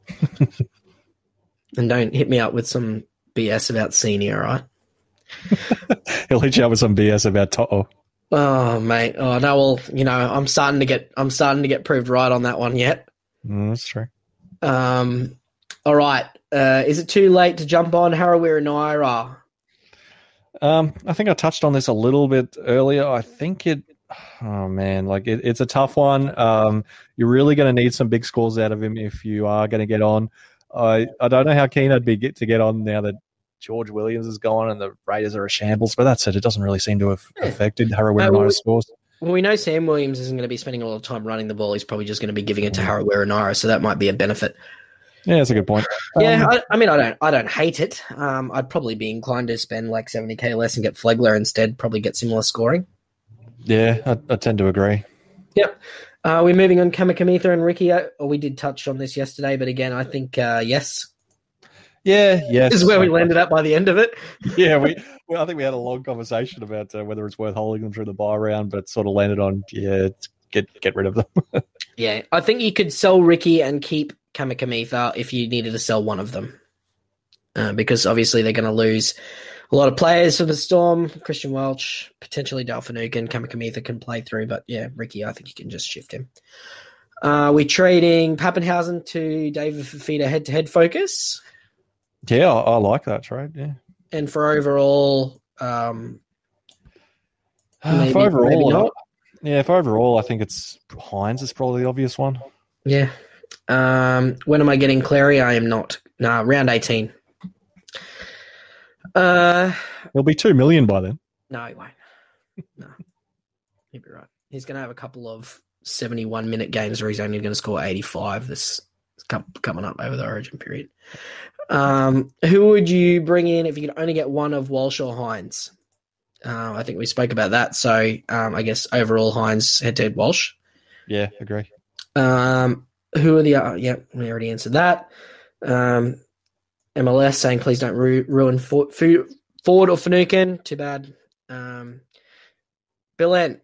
and don't hit me up with some BS about senior, right? He'll hit you up with some BS about Toto. Oh mate, oh no, well, you know, I'm starting to get, I'm starting to get proved right on that one yet. Mm, that's true. Um, all right, uh, is it too late to jump on Harawira Naera? Um, I think I touched on this a little bit earlier. I think it. Oh man, like it, it's a tough one. Um, you're really going to need some big scores out of him if you are going to get on. I I don't know how keen I'd be get to get on now that George Williams is gone and the Raiders are a shambles. But that said, it doesn't really seem to have Yeah. affected Harawira Uh, well, Naera's scores. Well, we know Sam Williams isn't going to be spending a lot of time running the ball. He's probably just going to be giving it to Harawira Naera, so that might be a benefit. Yeah, that's a good point. Yeah, Um, I, I mean, I don't, I don't hate it. Um, I'd probably be inclined to spend like seventy k less and get Flegler instead. Probably get similar scoring. yeah, I, I tend to agree. Uh, we're moving on Kamikamica and Riki. Uh, we did touch on this yesterday, but again, I think uh, yes, Yeah, yes. this is where we landed at by the end of it. yeah, we, well, I think we had a long conversation about uh, whether it's worth holding them through the buy round, but sort of landed on yeah, get get rid of them. Yeah, I think you could sell Riki and keep Kamikamica if you needed to sell one of them, uh, because obviously they're going to lose a lot of players for the Storm. Christian Welch, potentially Dalfinuke Kamikamica can play through, but yeah, Riki, I think you can just shift him. Uh, we're trading Papenhuyzen to David Fifita head to head focus, yeah, I, I like that trade. Yeah, and for overall, um, Maybe- for overall, not. yeah, for overall, I think it's Hynes is probably the obvious one. yeah. Um, when am I getting Cleary? I am not. Nah, round eighteen. Uh, It'll be two million by then. No, he won't. No, he'll be right. He's going to have a couple of 71 minute games where he's only going to score 85 this com- coming up over the origin period. Um, who would you bring in if you could only get one of Walsh or Hynes? Uh, I think we spoke about that. So um, I guess overall Hynes head to head Walsh. Yeah, agree. Um, who are the uh, yeah we already answered that. Um, MLS saying please don't ru- ruin for- Fu- Ford or Finucane. Too bad. Um, Bill Ent,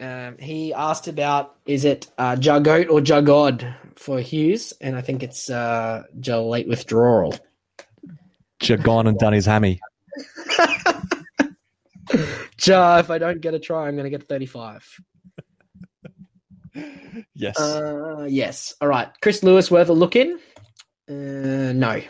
um, he asked about is it uh, Juggoat or Jugod for Hughes, and I think it's uh, Joe late withdrawal. Just gone and done his hammy. Ja, if I don't get a try, I'm going to get 35. Yes. Uh, yes. All right. Chris Lewis worth a look in? Uh, no.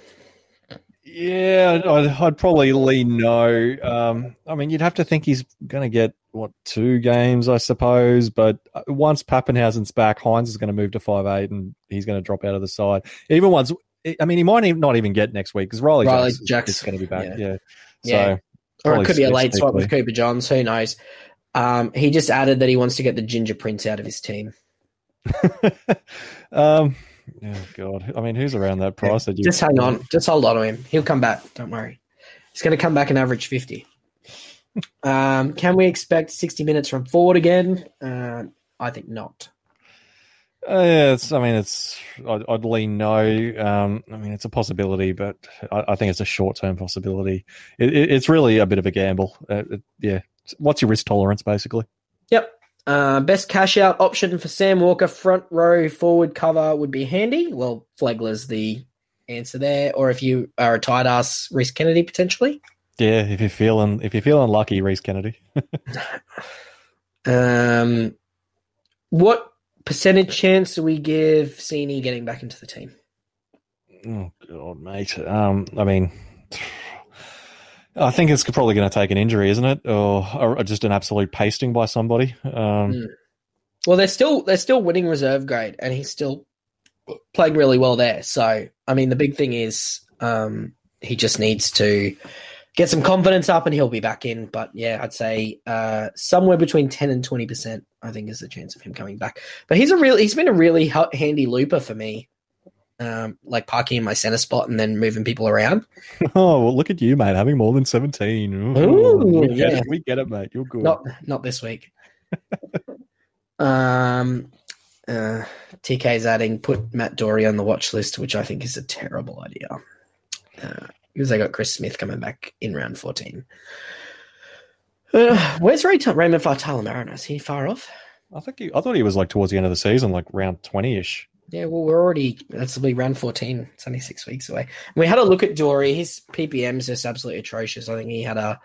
Yeah, I'd, I'd probably lean no. Um, I mean, you'd have to think he's going to get what two games, I suppose. But uh, once Papenhuyzen's back, Hynes is going to move to five eight, and he's going to drop out of the side. Even once, I mean, he might even not even get next week because Ryley, Ryley Jacks is- Jacks, is going to be back. yeah. Yeah, Yeah. So Or it could be a late swap with. Cooper Johns. Who knows? Um, he just added that he wants to get the Ginger Prince out of his team. um, oh god, I mean, who's around that price? That you Just hang on. Just hold on to him. He'll come back. Don't worry. He's going to come back and average 50. Um, can we expect 60 minutes from Ford again? Uh, I think not. Uh, yeah, it's. I mean, it's. Lean no. Um, I mean, it's a possibility, but I, I think it's a short-term possibility. It, it, it's really a bit of a gamble. Uh, it- yeah. What's your risk tolerance, basically? Yep. Uh, best cash out option for Sam Walker, front row forward cover would be handy. Well, Flegler's the answer there. Or if you are a tight ass, Reese Kennedy potentially. Yeah, if you're feeling if you're feeling lucky, Reese Kennedy. Um, what percentage chance do we give Cini getting back into the team? Oh god, mate. Um, I mean, I think it's probably going to take an injury, isn't it, or, or just an absolute pasting by somebody. Um, Mm. Well, they're still they're still winning reserve grade, and he's still playing really well there. So, I mean, the big thing is um, he just needs to get some confidence up, and he'll be back in. But yeah, I'd say uh, somewhere between ten and twenty percent, I think, is the chance of him coming back. But he's a real he's been a really handy looper for me. Um, like parking in my center spot and then moving people around. Oh, well, look at you, mate, having more than 17. Ooh, we, get yeah. it, we get it, mate. You're good. Not not this week. um, uh, TK's adding put Matt Doorey on the watch list, which I think is a terrible idea. Uh, because they got Chris Smith coming back in round fourteen. Uh, where's Ray Raymond Faitala Mariner? Is he far off? I think he, I thought he was like towards the end of the season, like round 20 ish. Yeah, well, we're already that's will be round fourteen. It's only six weeks away. We had a look at Doorey. His PPM is just absolutely atrocious. I think he had a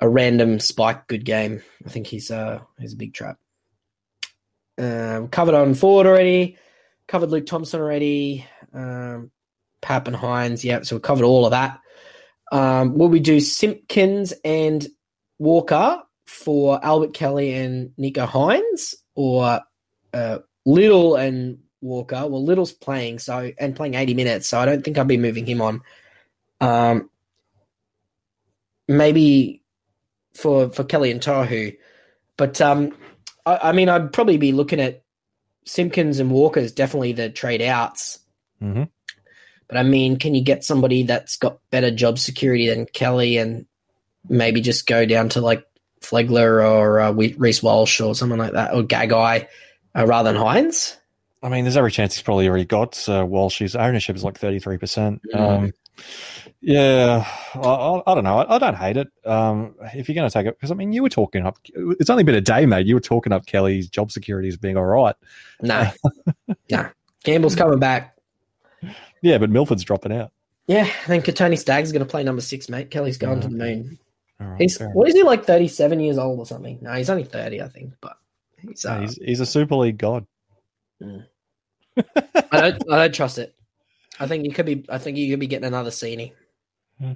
a random spike good game. I think he's uh he's a big trap. Um, covered on Ford already. Covered Luke Thompson already. Um, Pap and Hynes. Yeah, so we covered all of that. Um, will we do Simpkins and Walker for Albert Kelly and Nicho Hynes, or uh, Little and Walker? Well, Little's playing so and playing eighty minutes, so I don't think I'll be moving him on. Um, maybe for for Kelly and Tohu, but um, I, I mean, I'd probably be looking at Simpkins and Walker's definitely the trade outs. hmm But I mean, can you get somebody that's got better job security than Kelly and maybe just go down to like Flegler or uh, Reece Walsh or someone like that, or Gagai uh, rather than Hynes? I mean, there's every chance he's probably already got uh, Walsh's ownership is like 33%. Mm. Um, yeah, I, I, I don't know. I, I don't hate it. Um, if you're going to take it, because I mean, you were talking up. It's only been a day, mate. You were talking up Kelly's job security as being all right. No, no. Campbell's coming back. Yeah, but Milford's dropping out. Yeah, I think Tony Stagg's going to play number six, mate. Kelly's going to the moon. All right, He's what is he like? Thirty-seven years old or something? No, he's only thirty, I think. But he's, uh, enough. he's, he's a Super League god. I don't, I don't trust it. I think you could be. I think you could be getting another Cini. Hmm.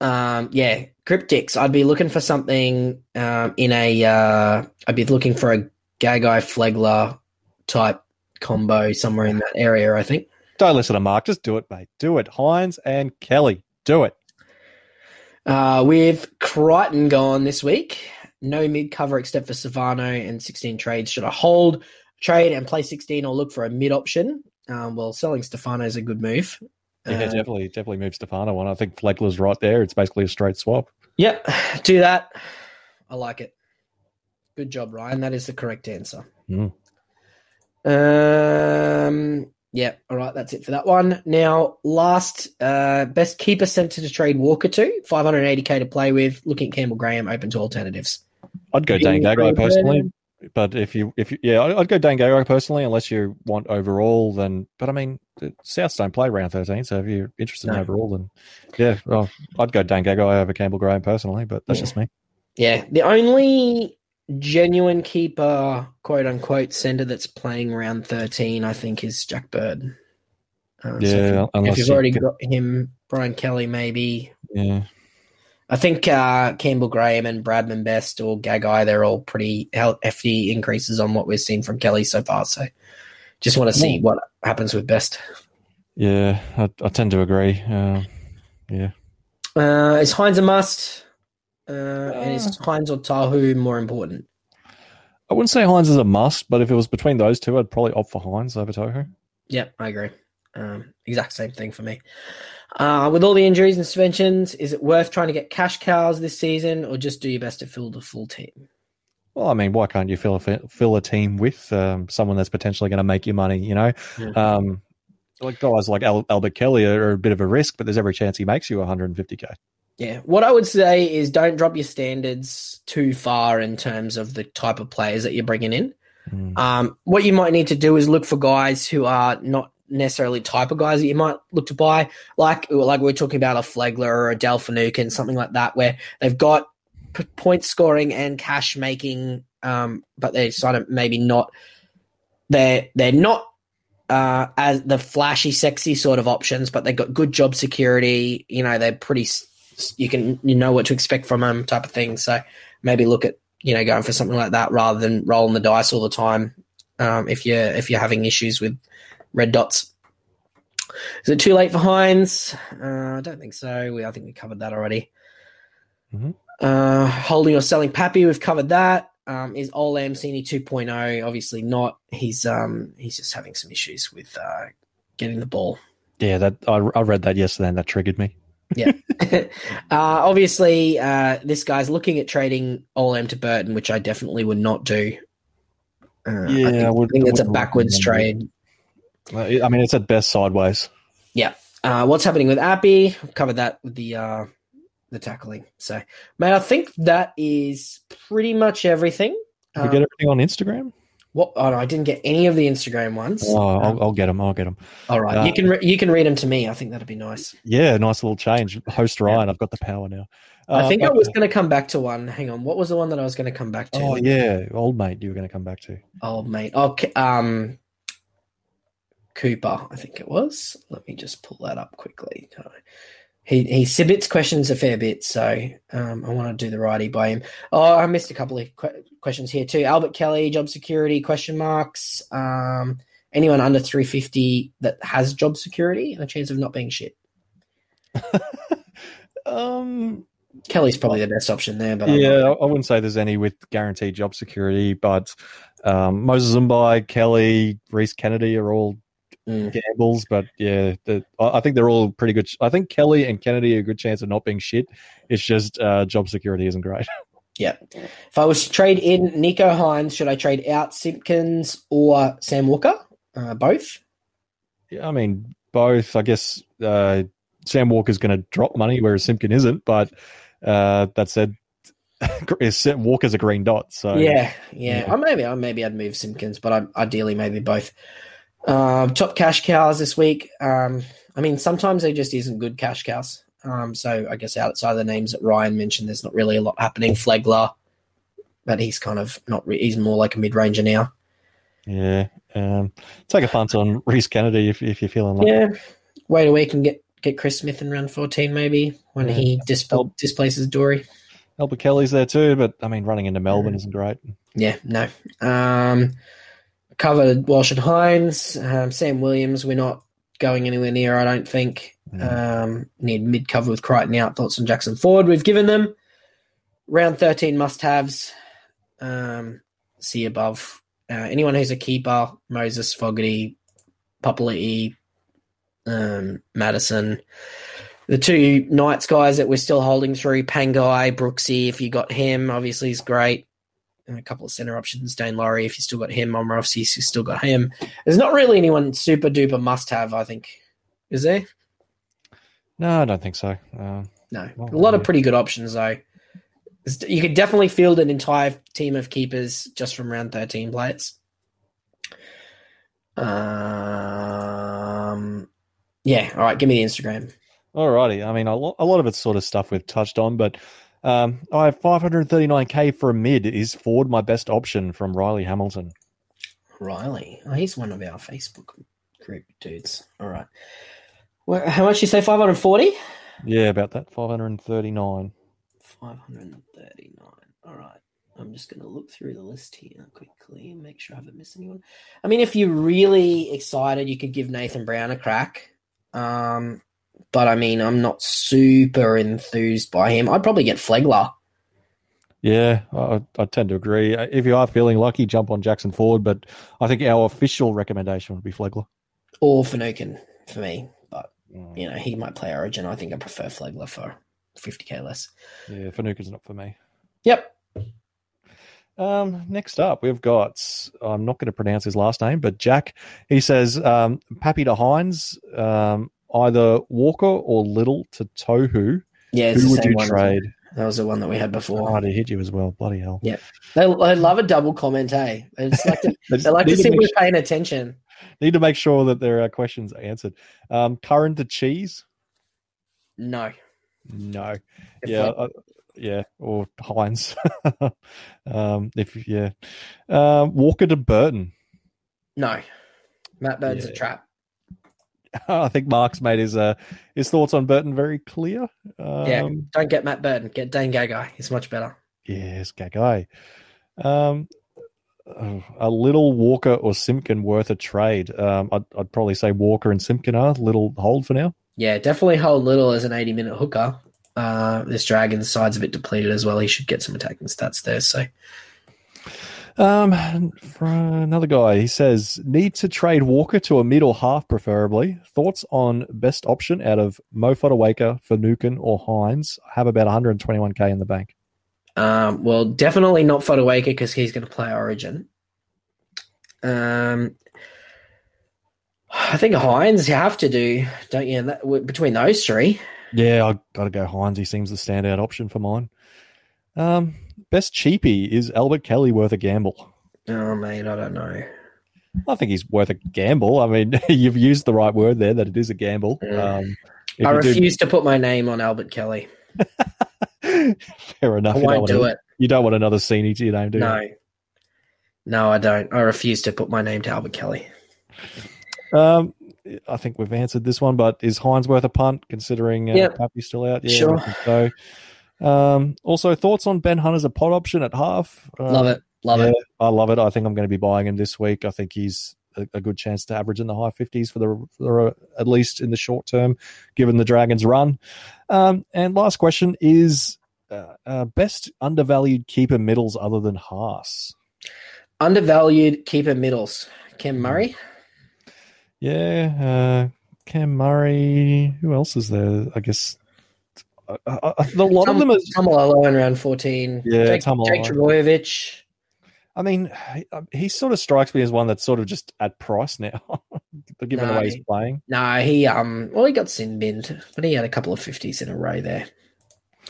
Um, yeah, cryptics. I'd be looking for something um, in a. Uh, I'd be looking for a Gagai Flegler type combo somewhere in that area. I think. Don't listen to Mark. Just do it, mate. Do it. Hynes and Kelly. Do it. Uh, with Crichton gone this week, no mid cover except for Savano and 16 trades. Should I hold trade and play 16 or look for a mid option? Um, well, selling Stefano is a good move. Yeah, Uh, definitely, definitely move Stefano one. I think Flegler's right there. It's basically a straight swap. Yep, do that. I like it. Good job, Ryan. That is the correct answer. Mm. Um, yeah, all right, that's it for that one. Now, last uh, best keeper center to trade Walker to, 580k to play with. Looking at Campbell Graham, open to alternatives. I'd go Ding, Dan Gagai personally, but if you, if you, yeah, I'd I'd go Dan Gagai personally, unless you want overall. Then, but I mean, the Souths don't play round thirteen, so if you're interested in overall, then yeah, well, I'd go Dan Gagai over Campbell Graham personally, but that's Yeah. just me. Yeah, the only genuine keeper, quote unquote, center that's playing round 13, I think, is Jack Bird. Uh, so if, Yeah, you- if you've you already got him, Brian Kelly, maybe. Yeah, I think uh, Campbell Graham and Bradman Best or Gagai, they're all pretty hefty increases on what we've seen from Kelly so far. So just want to see what happens with Best. yeah, I, I tend to agree. Uh, yeah, Uh, is Hynes a must? Uh, and is Hynes or Tohu more important? I wouldn't say Hynes is a must, but if it was between those two, I'd probably opt for Hynes over Tohu. Yep, I agree. Um, exact same thing for me. Uh, with all the injuries and suspensions, is it worth trying to get cash cows this season, or just do your best to fill the full team? Well, I mean, why can't you fill a fill a team with um, someone that's potentially going to make you money? You know, Yeah. um, like guys like Al- Albert Kelly are a bit of a risk, but there's every chance he makes you 150k. Yeah, what I would say is don't drop your standards too far in terms of the type of players that you're bringing in. Mm. Um, what you might need to do is look for guys who are not necessarily type of guys that you might look to buy, like like we're talking about a Flegler or a Dale Finucane and something like that, where they've got p- point scoring and cash making, um, but they're sort of maybe not they're they're not uh, as the flashy, sexy sort of options, but they've got good job security. You know, they're pretty. You can you know what to expect from them, type of thing. So maybe look at you know going for something like that rather than rolling the dice all the time. Um, if you're if you're having issues with red dots, is it too late for Hynes? Uh, I don't think so. We I think we covered that already. Mhm. Uh, holding or selling Pappy, we've covered that. Um, is Olam Cini 2.0? Obviously not. He's um he's just having some issues with uh, getting the ball. Yeah, that I, I read that yesterday, and that triggered me. uh, obviously, uh, this guy's looking at trading Olam to Burton, which I definitely would not do. Uh, Yeah, I think, I I think I it's a backwards trade. I mean, it's at best sideways. Yeah. Uh, what's happening with Appy? I've covered that with the uh, the tackling. So, mate, I think that is pretty much everything. Did we Um, get everything on Instagram? What? Oh no, I didn't get any of the Instagram ones. Oh, I'll, I'll get them. I'll get them. All right, uh, you can re- you can read them to me. I think that'd be nice. Yeah, nice little change. Host Ryan, I've got the power now. I Uh, think I was going to come back to one. Hang on, what was the one that I was going to come back to? Oh yeah, old mate, you were going to come back to. old mate, okay. Um, Cooper, I think it was. Let me just pull that up quickly. He he submits questions a fair bit, so um, I want to do the righty by him. Oh, I missed a couple of que- questions here too. Albert Kelly, job security question marks. Um, anyone under three fifty that has job security and a chance of not being shit. Um, Kelly's probably the best option there, but yeah, I wouldn't say there's any with guaranteed job security, but um, Moses Mbye, Kelly, Reese Kennedy are all Mm. gambles. But yeah, the, I I think they're all pretty good. I think Kelly and Kennedy are a good chance of not being shit. It's just uh, job security isn't great. Yeah. If I was to trade in Nicho Hynes, should I trade out Simpkins or Sam Walker? Uh, both. Yeah, I mean, both. I guess uh, Sam Walker's going to drop money, whereas Simpkin isn't. But uh, that said, Walker's a green dot. So Yeah, yeah. Yeah. I maybe, I maybe I'd move Simpkins, but I, ideally maybe both. Um, top cash cows this week. Um, I mean, sometimes they just isn't good cash cows. Um, so I guess outside of the names that Ryan mentioned, there's not really a lot happening. Flegler, but he's kind of not. Re- he's more like a mid ranger now. yeah. Um, take a punt on Reese Kennedy if, if you're feeling like. Yeah. Wait a week and get get Chris Smith in round 14 maybe when Yeah. he disp- displaces Doorey. Albert Kelly's there too, but I mean, running into Melbourne isn't great. Yeah, no. Um, covered Walsh and Hynes. Um, Sam Williams, we're not going anywhere near, I don't think. Um, need mid cover with Crichton out. Thoughts on Jackson Ford. We've given them round 13 must haves. Um, see above. Uh, anyone who's a keeper, Moses, Fogarty, Papali'i, um, Matterson. The two Knights guys that we're still holding through, Pangai, Brooksy, if you got him, obviously is great. And a couple of center options, Daine Laurie, if you still got him, if you still got him. There's not really anyone super duper must have, I think. Is there? No, I don't think so. Um, No. Well, a lot of pretty good options, though. You could definitely field an entire team of keepers just from round 13 players. Um, yeah, all right, give me the Instagram. Alrighty. I mean, a lot, a lot of it's sort of stuff we've touched on, but um, I have 539k for a mid. Is Ford my best option from Riley Hamilton? Riley. Oh, he's one of our Facebook group dudes. All right. Well, how much you say? 540? Yeah, about that. 539. 539. All right. I'm just going to look through the list here quickly and make sure I haven't missed anyone. I mean, if you're really excited, you could give Nathan Brown a crack. Um, but I mean, I'm not super enthused by him. I'd probably get Flegler. Yeah, I, I tend to agree. If you are feeling lucky, jump on Jackson Ford, but I think our official recommendation would be Flegler. or Finucane for me. But, you know, he might play Origin. I think I prefer Flegler for 50k less. Yeah, Finucane's not for me. Yep. Um, next up, we've got, I'm not going to pronounce his last name, but Jack. He says, um, Pappy to Hynes, um, either Walker or Little to Tohu. Yeah, Who the would same you one. trade? That was the one that we had before. Oh, they hit you as well. Bloody hell. Yeah. They, they love a double comment, hey? They like to, They they like to see to we're paying attention. need to make sure that their uh, questions are answered. Um, current to cheese? No. No. If yeah, uh, yeah, or Hynes. um, if yeah, um, Walker to Burton. no. Matt Bird's Yeah. a trap. I think Mark's made his uh, his thoughts on Burton very clear. Um, Yeah. Don't get Matt Burton. Get Dane Gagai. He's much better. Yes, Gagai. Um, a little Walker or Simpkin worth a trade. Um, I'd, I'd probably say Walker and Simpkin are little hold for now. Yeah, definitely hold Little as an 80 minute hooker. Uh, this Dragon's side's a bit depleted as well. He should get some attacking stats there. So, Um, for another guy, he says need to trade Walker to a middle half, preferably. Thoughts on best option out of Mo Fotuaika, Finucane, or Hynes? I have about 121k in the bank. um, well, definitely not Fotuaika because he's going to play Origin. Um, I think Hynes you have to do, don't you? That, w- between those three, Yeah, I got to go Hynes. He seems the standout option for mine. Um, best cheapie is Albert Kelly worth a gamble. Oh, mate, I don't know. I think he's worth a gamble. I mean, you've used the right word there that it is a gamble. Yeah. Um, I you do- refuse to put my name on Albert Kelly. Fair enough. I You don't, won't want do to- it. you don't want another Sini to your name, do you? No. No, I don't. I refuse to put my name to Albert Kelly. Um, I think we've answered this one, but is Hynes worth a punt considering uh, Yep. Pappy's still out? Yeah, Sure. So. Um, also, thoughts on Ben Hunt as a pot option at half? Uh, Love it. Love yeah, it. I love it. I think I'm going to be buying him this week. I think he's a, a good chance to average in the high 50s for the for, uh, at least in the short term, given the Dragons' run. Um, and last question is uh, uh, best undervalued keeper middles other than Haas. Undervalued keeper middles. Cam Hmm. Murray. Yeah, uh, Cam Murray. Who else is there? I guess uh, uh, a lot of them is. Taumalolo in round 14. Yeah, Jake, Taumalolo. Jake Trbojevic. I mean, he, he sort of strikes me as one that's sort of just at price now, given the No, way he's playing. No, he um well he got sin binned, but he had a couple of fifties in a row there.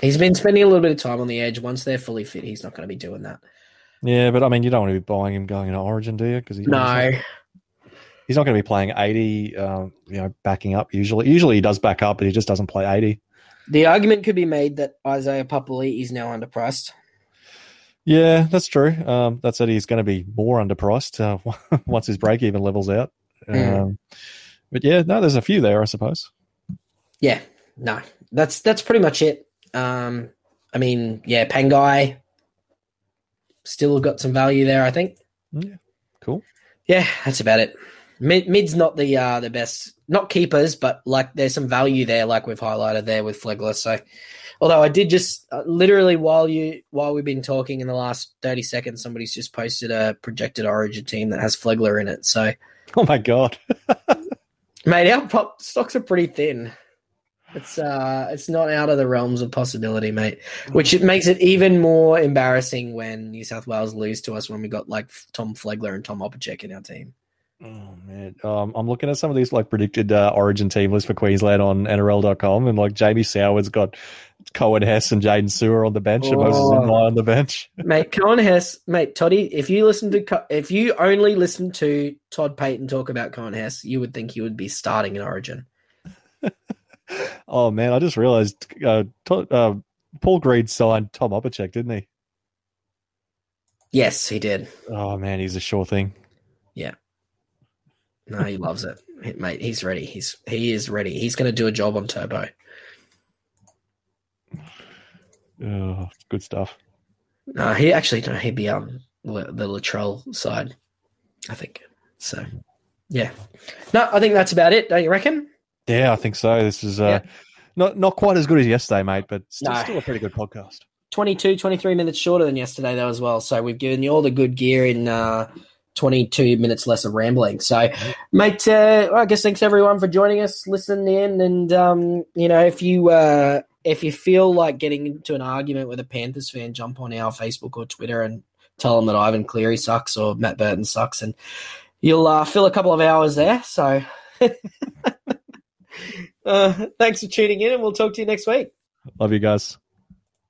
He's been spending a little bit of time on the edge. Once they're fully fit, he's not going to be doing that. Yeah, but I mean, you don't want to be buying him going into Origin, do you? Because he's No, he's not going to be playing eighty. Um, you know, backing up usually. Usually he does back up, but he just doesn't play eighty. The argument could be made that Isaiah Papali'i is now underpriced. Yeah, that's true. Um, that said, he's going to be more underpriced uh, once his break even levels out. Mm. Um, but yeah, no, there's a few there, I suppose. Yeah, no, that's that's pretty much it. Um, I mean, yeah, Pangai still got some value there. I think. Yeah, cool. Yeah, that's about it. Mid, mid's not the uh, the best, not keepers, but like there's some value there, like we've highlighted there with Flegler. So, although I did just uh, literally while you while we've been talking in the last thirty seconds, somebody's just posted a projected Origin team that has Flegler in it. So, Oh my god. mate, our pop stocks are pretty thin. It's uh, it's not out of the realms of possibility, mate. Which it makes it even more embarrassing when New South Wales lose to us when we got like Tom Flegler and Tom Opacic in our team. Oh man, um, I'm looking at some of these like predicted uh, Origin team lists for Queensland on NRL.com, and like Jamie Soward's got Coen Hess and Jaydn Su'A on the bench, and Moses Oh. Inlay on the bench. mate. Coen Hess, mate. Toddy, if you listen to, if you only listen to Todd Payten talk about Coen Hess, you would think he would be starting in Origin. Oh man, I just realised uh, uh, Paul Green signed Tom Opacic, didn't he? Yes, he did. Oh man, he's a sure thing. No, he loves it, mate. He's ready. He's he is ready. He's going to do a job on Turbo. Oh, good stuff. No, he actually no, he'd be on the the Latrell side, I think. So, yeah. No, I think that's about it. Don't you reckon? Yeah, I think so. This is uh, Yeah. not not quite as good as yesterday, mate, but still, No. still a pretty good podcast. 22, 23 minutes shorter than yesterday, though, as well. So we've given you all the good gear in uh, 22 minutes less of rambling. So, mate, uh, I guess thanks everyone for joining us, listening in, and um, you know, if you uh, if you feel like getting into an argument with a Panthers fan, jump on our Facebook or Twitter and tell them that Ivan Cleary sucks or Matt Burton sucks, and you'll uh, fill a couple of hours there. So, uh, thanks for tuning in, and we'll talk to you next week. Love you guys.